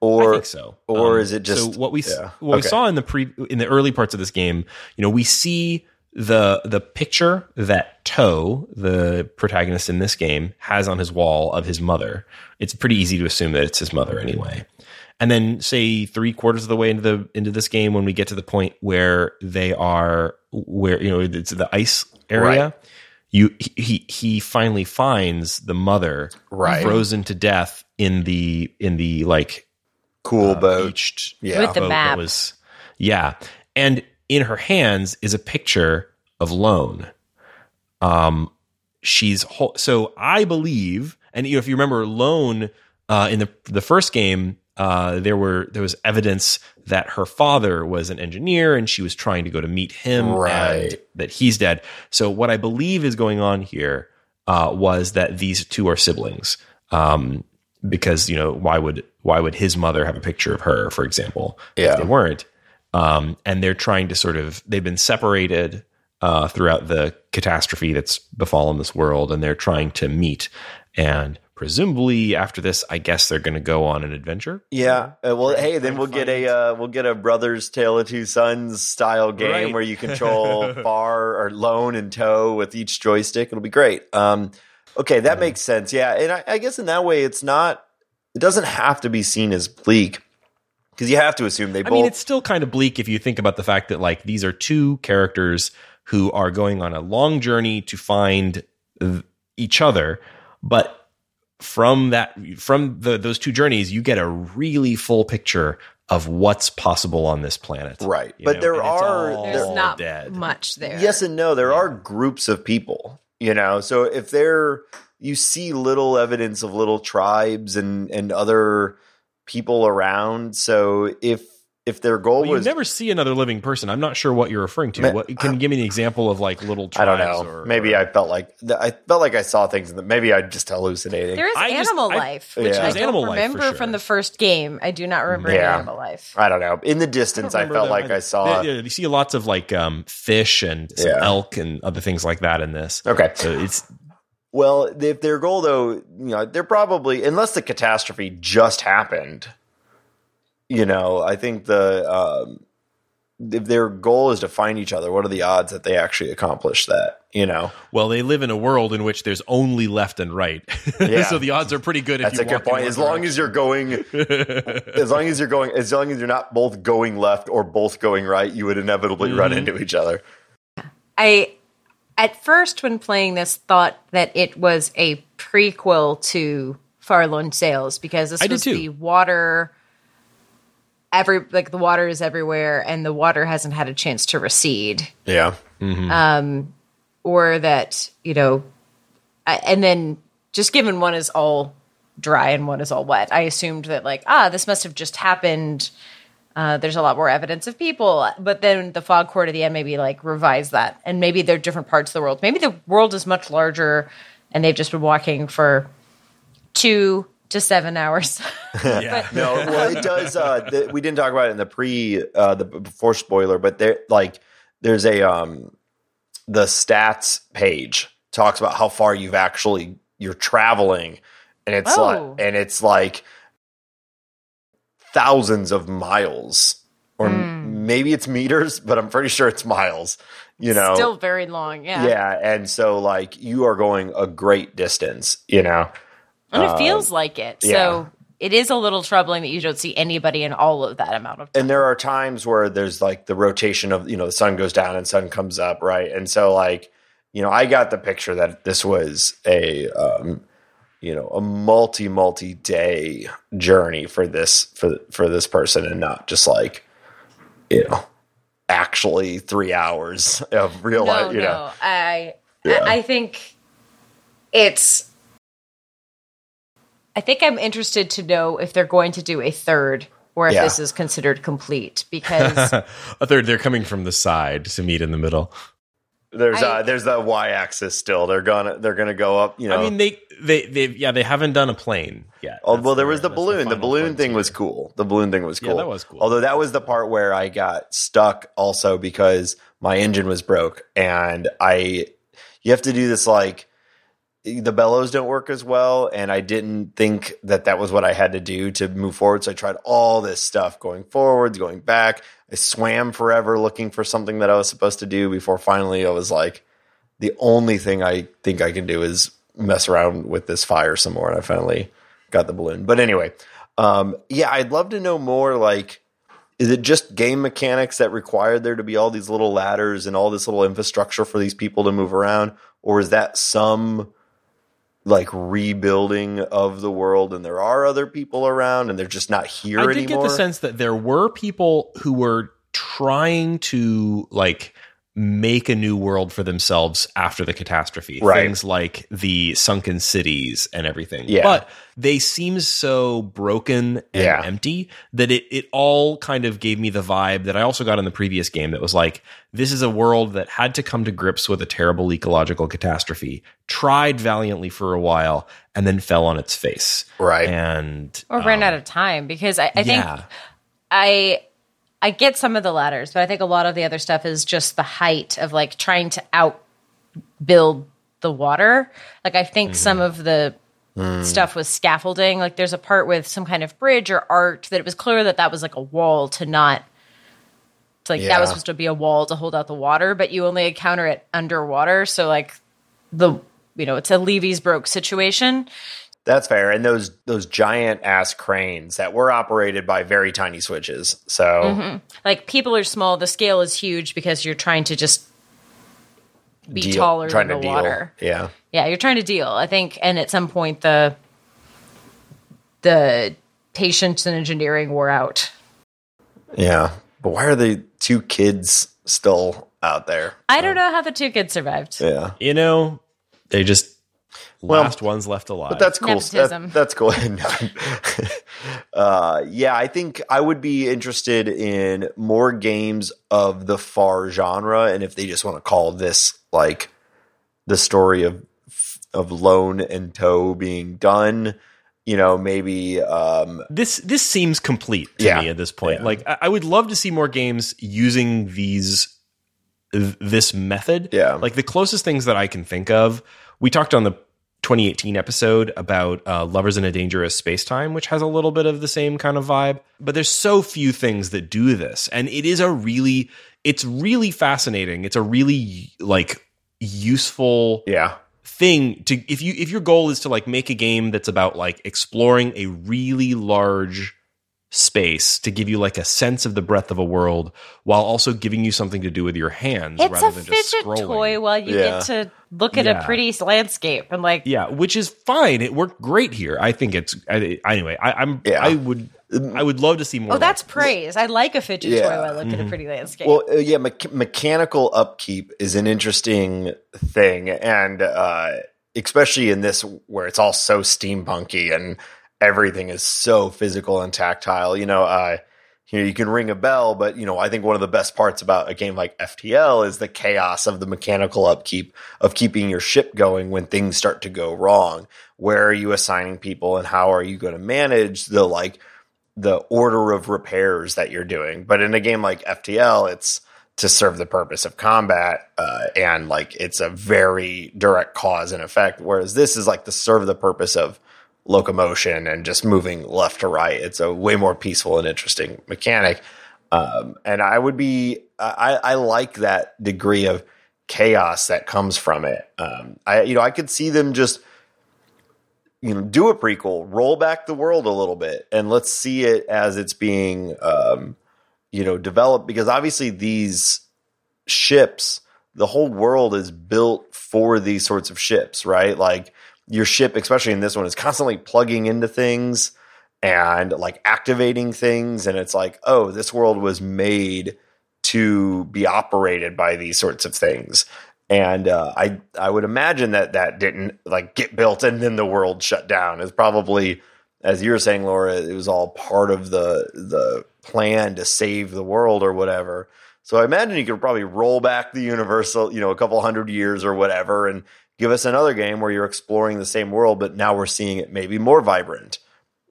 Or
so.
or
Um,
is it just
so what we
yeah.
what we saw in the pre in the early parts of this game? You know, we see the the picture that Toe, the protagonist in this game, has on his wall of his mother, it's pretty easy to assume that it's his mother anyway. And then say three quarters of the way into the into this game, when we get to the point where they are where you know it's the ice area,
Right.
you he he finally finds the mother
Right.
frozen to death in the in the like
Cool
uh,
boat.
beached
Yeah.
With the
boat
map.
that was yeah and in her hands is a picture of lone um she's hol- so i believe and you know if you remember lone uh in the the first game uh there were there was evidence that her father was an engineer and she was trying to go to meet him and
Right.
that he's dead so what i believe is going on here uh was that these two are siblings um because you know why would why would his mother have a picture of her for example
Yeah.
if they weren't um, and they're trying to sort of they've been separated uh, throughout the catastrophe that's befallen this world and they're trying to meet and presumably after this i guess they're going to go on an adventure
Yeah. Uh, well, hey, then we'll get a uh, we'll get a brothers tale of two sons style game
Right.
where you control far or lone and toe with each joystick. It'll be great. Um, okay, that makes sense. Yeah, and I, I guess in that way, it's not. It doesn't have to be seen as bleak because you have to assume they
i
both.
mean it's still kind of bleak if you think about the fact that like these are two characters who are going on a long journey to find th- each other but from that from the, those two journeys you get a really full picture of what's possible on this planet
Right.
you
But there
and
are-
There's not
dead.
much there.
Yes and no. There are groups of people, you know. So if there, you see little evidence of little tribes and and other people around. So if if their goal
Well, you
was,
never see another living person. I'm not sure what you're referring to.
Ma-
what, can you give me an example of like little
I don't know.
Or,
maybe
or-
I felt like I felt like I saw things. That maybe I just hallucinating.
There is
I just-
animal
I-
life, which
Yeah.
I
There's
don't
animal life,
remember
sure.
from the first game. I do not remember
Yeah.
animal life.
I don't know. In the distance, I,
remember
felt
them.
like I saw.
Yeah, you see lots of like um, fish and some
Yeah.
elk and other things like that in this.
Okay.
So it's
Well, if their goal though, you know, they're probably unless the catastrophe just happened. You know, I think the um, if their goal is to find each other, what are the odds that they actually accomplish that? You know,
well, they live in a world in which there's only left and right.
Yeah.
so the odds are pretty good. If
that's
you
a good
walk in
point.
one
As long as you're going, as long as you're going, as long as you're not both going left or both going right, you would inevitably run into each other.
I, at first, when playing this, thought that it was a prequel to Far Lone Sails because this
I
was the water. Every like the water is everywhere, and the water hasn't had a chance to recede.
Yeah, Um,
or that you know I, and then just given one is all dry and one is all wet i assumed that like ah this must have just happened. Uh, there's a lot more evidence of people. But then the fog court at the end maybe like revise that. And maybe they're different parts of the world. Maybe the world is much larger and they've just been walking for two to seven hours
yeah.
no, well, it does. Uh, the, we didn't talk about it in the pre, uh, the before spoiler, but there, like, there's a um, the stats page talks about how far you've actually you're traveling, and it's
Oh.
like, and it's like thousands of miles, or
Hmm.
maybe it's meters, but I'm pretty sure it's miles. You know,
still very long yeah,
yeah, and so like you are going a great distance. You know,
and it feels like it
yeah.
so it is a little troubling that you don't see anybody in all of that amount of time
and there are times where there's like the rotation of you know the sun goes down and sun comes up right and so like you know i got the picture that this was a um you know a multi multi day journey for this for for this person and not just like you know actually three hours of real
no,
life you
no.
know
I,
Yeah.
I I think it's. I think I'm interested to know if they're going to do a third or if
Yeah.
this is considered complete because
a third, they're coming from the side to meet in the middle.
there's
I-
uh there's the y-axis still they're gonna they're gonna go up you know
I mean, they, they, they, yeah, they haven't done a plane yet.
Oh, well, there
their-
was the balloon. The
final
balloon thing
frontier.
was cool. The balloon thing was
Yeah,
cool.
that was cool.
Although that was the part where I got stuck also because my engine was broke and I, you have to do this like, the bellows don't work as well, and I didn't think that that was what I had to do to move forward. So I tried all this stuff, going forwards, going back. I swam forever looking for something that I was supposed to do before finally I was like, the only thing I think I can do is mess around with this fire some more, and I finally got the balloon. But anyway, um, yeah, I'd love to know more. Like, is it just game mechanics that required there to be all these little ladders and all this little infrastructure for these people to move around, or is that some like rebuilding of the world and there are other people around and they're just not here
I did
anymore?
get the sense that there were people who were trying to like make a new world for themselves after the catastrophe.
Right.
Things like the sunken cities and everything.
Yeah.
But they seem so broken and
Yeah.
empty that it, it all kind of gave me the vibe that I also got in the previous game that was like, this is a world that had to come to grips with a terrible ecological catastrophe, tried valiantly for a while, and then fell on its face.
Right.
And
or ran um, out of time because I, I think. I I get some of the ladders, but I think a lot of the other stuff is just the height of like trying to out build the water. Like I think some
Mm-hmm.
of the
Mm.
stuff was scaffolding. Like there's a part with some kind of bridge or art that it was clear that that was like a wall to not. Like that was supposed to be a wall to hold out the water, but you only encounter it underwater. So like the you know it's a Levy's broke situation.
That's fair. And those those giant ass cranes that were operated by very tiny switches. So
Mm-hmm. Like people are small, the scale is huge because you're trying to just be
deal-
taller
trying
than the
deal.
water.
Yeah.
Yeah, you're trying to deal. I think, and at some point the the patience and engineering wore out.
Yeah. But why are the two kids still out there?
I don't know how the two kids survived.
Yeah.
you know, they just
Well,
last ones left alive.
But that's cool. That, that's cool. uh, yeah, I think I would be interested in more games of the far genre, and if they just want to call this like the story of of Lone and Toe being done, you know, maybe um,
this this seems complete to
Yeah.
me at this point.
Yeah.
Like I, I would love to see more games using these this method.
Yeah.
Like the closest things that I can think of, we talked on the 2018 episode about uh, Lovers in a Dangerous Space Time, which has a little bit of the same kind of vibe. But there's so few things that do this, and it is a really, it's really fascinating. It's a really like useful
yeah,
thing to if you if your goal is to like make a game that's about like exploring a really large space to give you like a sense of the breadth of a world while also giving you something to do with your hands
It's
rather
a
than just
fidget
scrolling.
toy while you
Yeah.
get to look at
Yeah.
a pretty landscape and like
Yeah, which is fine. It worked great here. I think it's I, anyway. I, I'm
Yeah.
I would I would love to see more.
Oh, that's praise. I like a fidget
Yeah.
toy while I look
Mm-hmm.
at a pretty landscape.
Well, uh, yeah, me- mechanical upkeep is an interesting thing, and uh, especially in this where it's all so steampunky and everything is so physical and tactile. You know, uh, you know, you can ring a bell, but you know, I think one of the best parts about a game like FTL is the chaos of the mechanical upkeep of keeping your ship going when things start to go wrong. Where are you assigning people, and how are you going to manage the like the order of repairs that you're doing. But in a game like FTL, it's to serve the purpose of combat, uh, and like it's a very direct cause and effect. Whereas this is like to serve the purpose of locomotion and just moving left to right. It's a way more peaceful and interesting mechanic. Um, and I would be, I, I like that degree of chaos that comes from it. Um, I, you know, I could see them just you know do a prequel roll back the world a little bit and let's see it as it's being um you know developed because obviously these ships the whole world is built for these sorts of ships right like your ship especially in this one is constantly plugging into things and like activating things and it's like oh this world was made to be operated by these sorts of things and uh, I I would imagine that that didn't like get built and then the world shut down. It's probably, as you were saying, Laura, it was all part of the the plan to save the world or whatever. So I imagine you could probably roll back the universal, you know, a couple hundred years or whatever, and give us another game where you're exploring the same world, but now we're seeing it maybe more vibrant.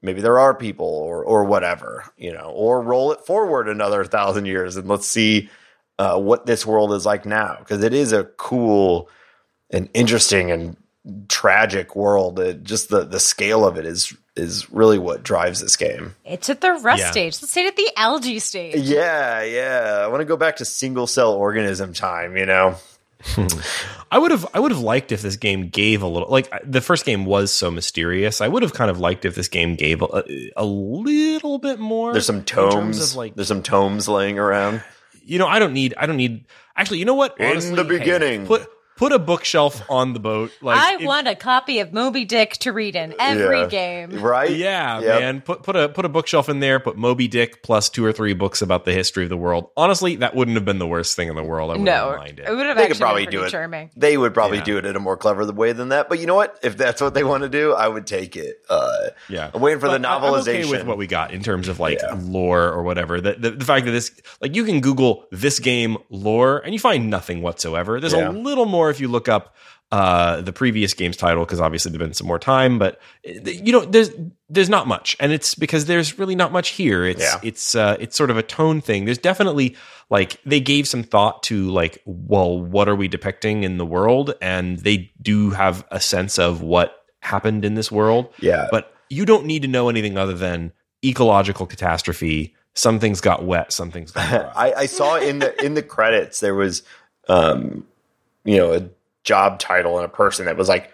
Maybe there are people or or whatever, you know, or roll it forward another thousand years and let's see uh, what this world is like now because it is a cool and interesting and tragic world. It, just the the scale of it is is really what drives this game.
It's at the rust
Yeah.
stage. Let's say it at the algae stage.
Yeah, yeah. I want to go back to single cell organism time. You know.
I would have I would have liked if this game gave a little like the first game was so mysterious. I would have kind of liked if this game gave a, a little bit more.
There's some tomes.
like
There's some tomes laying around.
you know I don't need I don't need actually you know what
In
Honestly,
the
hey,
beginning.
put put a bookshelf on the boat like
I
if-
want a copy of Moby Dick to read in every
Yeah.
game.
Right?
Yeah,
Yep.
man. Put put a put a bookshelf in there. Put Moby Dick plus two or three books about the history of the world. Honestly, that wouldn't have been the worst thing in the world. I wouldn't
No,
have minded.
it would have
They
actually
could probably
been
do
pretty
it.
charming.
They would probably
Yeah.
do it in a more clever way than that. But you know what? If that's what they want to do, I would take it. Uh,
Yeah,
I'm waiting for the
But I- I'm okay
novelization.
with what we got in terms of like
Yeah.
lore or whatever. The, the the fact that this like you can Google this game lore and you find nothing whatsoever. There's
Yeah.
a little more if you look up uh the previous game's title because obviously there's been some more time, but uh, you know there's there's not much, and it's because there's really not much here. It's
Yeah.
it's uh it's sort of a tone thing. There's definitely like they gave some thought to like well what are we depicting in the world, and they do have a sense of what happened in this world
yeah.
but you don't need to know anything other than ecological catastrophe. Some things got wet, some things got.
I, I saw in the in the credits there was, um, you know, a job title and a person that was like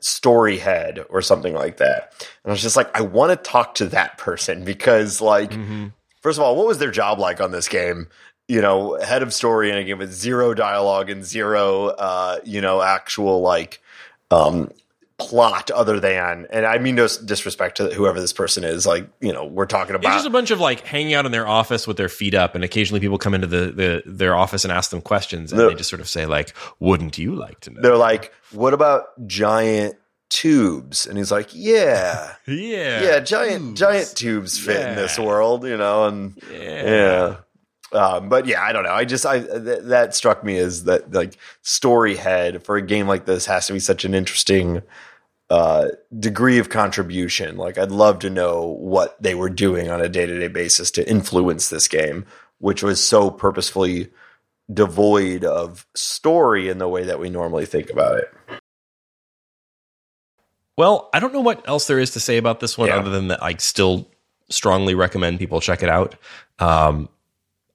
story head or something like that, and I was just like, I want to talk to that person because, like,
Mm-hmm.
first of all, what was their job like on this game? You know, head of story in a game with zero dialogue and zero, uh, you know, actual like, um, plot other than, and I mean no disrespect to whoever this person is. Like, you know, we're talking
It's
about
just a bunch of like hanging out in their office with their feet up, and occasionally people come into the, the their office and ask them questions, and
No.
they just sort of say like, "Wouldn't you like to know?"
they're like, "What about giant tubes?" And he's like, "Yeah,
yeah,
yeah, giant
tubes.
giant tubes fit in this world, you know." And yeah, Um, but yeah, I don't know. I just I th- that struck me as that like story head for a game like this has to be such an interesting uh, degree of contribution. Like, I'd love to know what they were doing on a day to day basis to influence this game, which was so purposefully devoid of story in the way that we normally think about it.
Well, I don't know what else there is to say about this one
Yeah.
other than that I still strongly recommend people check it out. Um,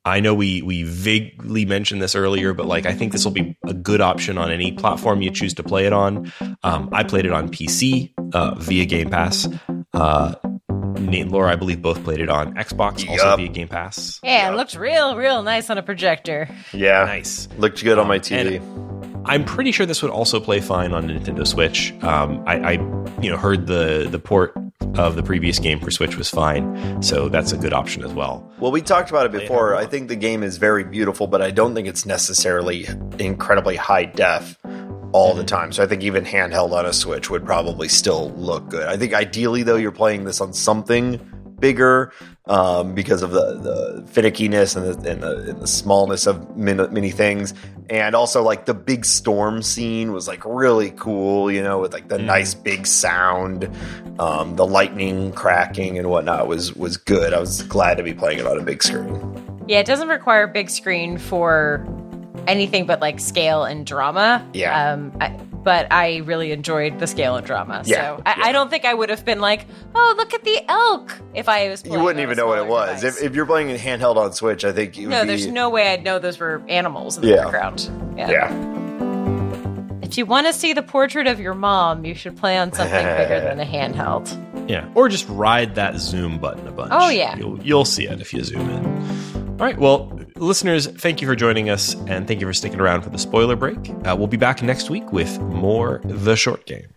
I know we we vaguely mentioned this earlier, but like I think this will be a good option on any platform you choose to play it on. Um, I played it on PC uh, via Game Pass. Uh, Nate and Laura, I believe, both played it on Xbox, also
Yup.
via Game Pass.
Yeah, it looks real, real nice on a projector.
Yeah,
Nice.
looked good on my
Um,
TV.
I'm pretty sure this would also play fine on Nintendo Switch. Um, I, I, you know, heard the the port of the previous game for Switch was fine, so that's a good option as well.
Well, we talked about it before. I think the game is very beautiful, but I don't think it's necessarily incredibly high def all the time. So I think even handheld on a Switch would probably still look good. I think ideally, though, you're playing this on something bigger um, because of the, the finickiness and the, and the, and the smallness of many, many things. And also, like, the big storm scene was like really cool, you know, with like the nice big sound, um, the lightning cracking and whatnot was was good. I was glad to be playing it on a big screen.
Yeah, it doesn't require a big screen for anything but like scale and drama.
Yeah.
Um, I, but I really enjoyed the scale and drama.
Yeah,
So I, I don't think I would have been like, oh, look at the elk if I was.
You wouldn't even know what it was if, if you're playing it handheld on Switch. I think
no,
be,
there's no way I'd know those were animals in the
Yeah.
background. Yeah.
yeah.
If you want to see the portrait of your mom, you should play on something bigger than a handheld.
Yeah, or just ride that zoom button a bunch.
Oh, yeah.
you'll, you'll see it if you zoom in. All right, well, listeners, thank you for joining us, and thank you for sticking around for the spoiler break. Uh, we'll be back next week with more the short game.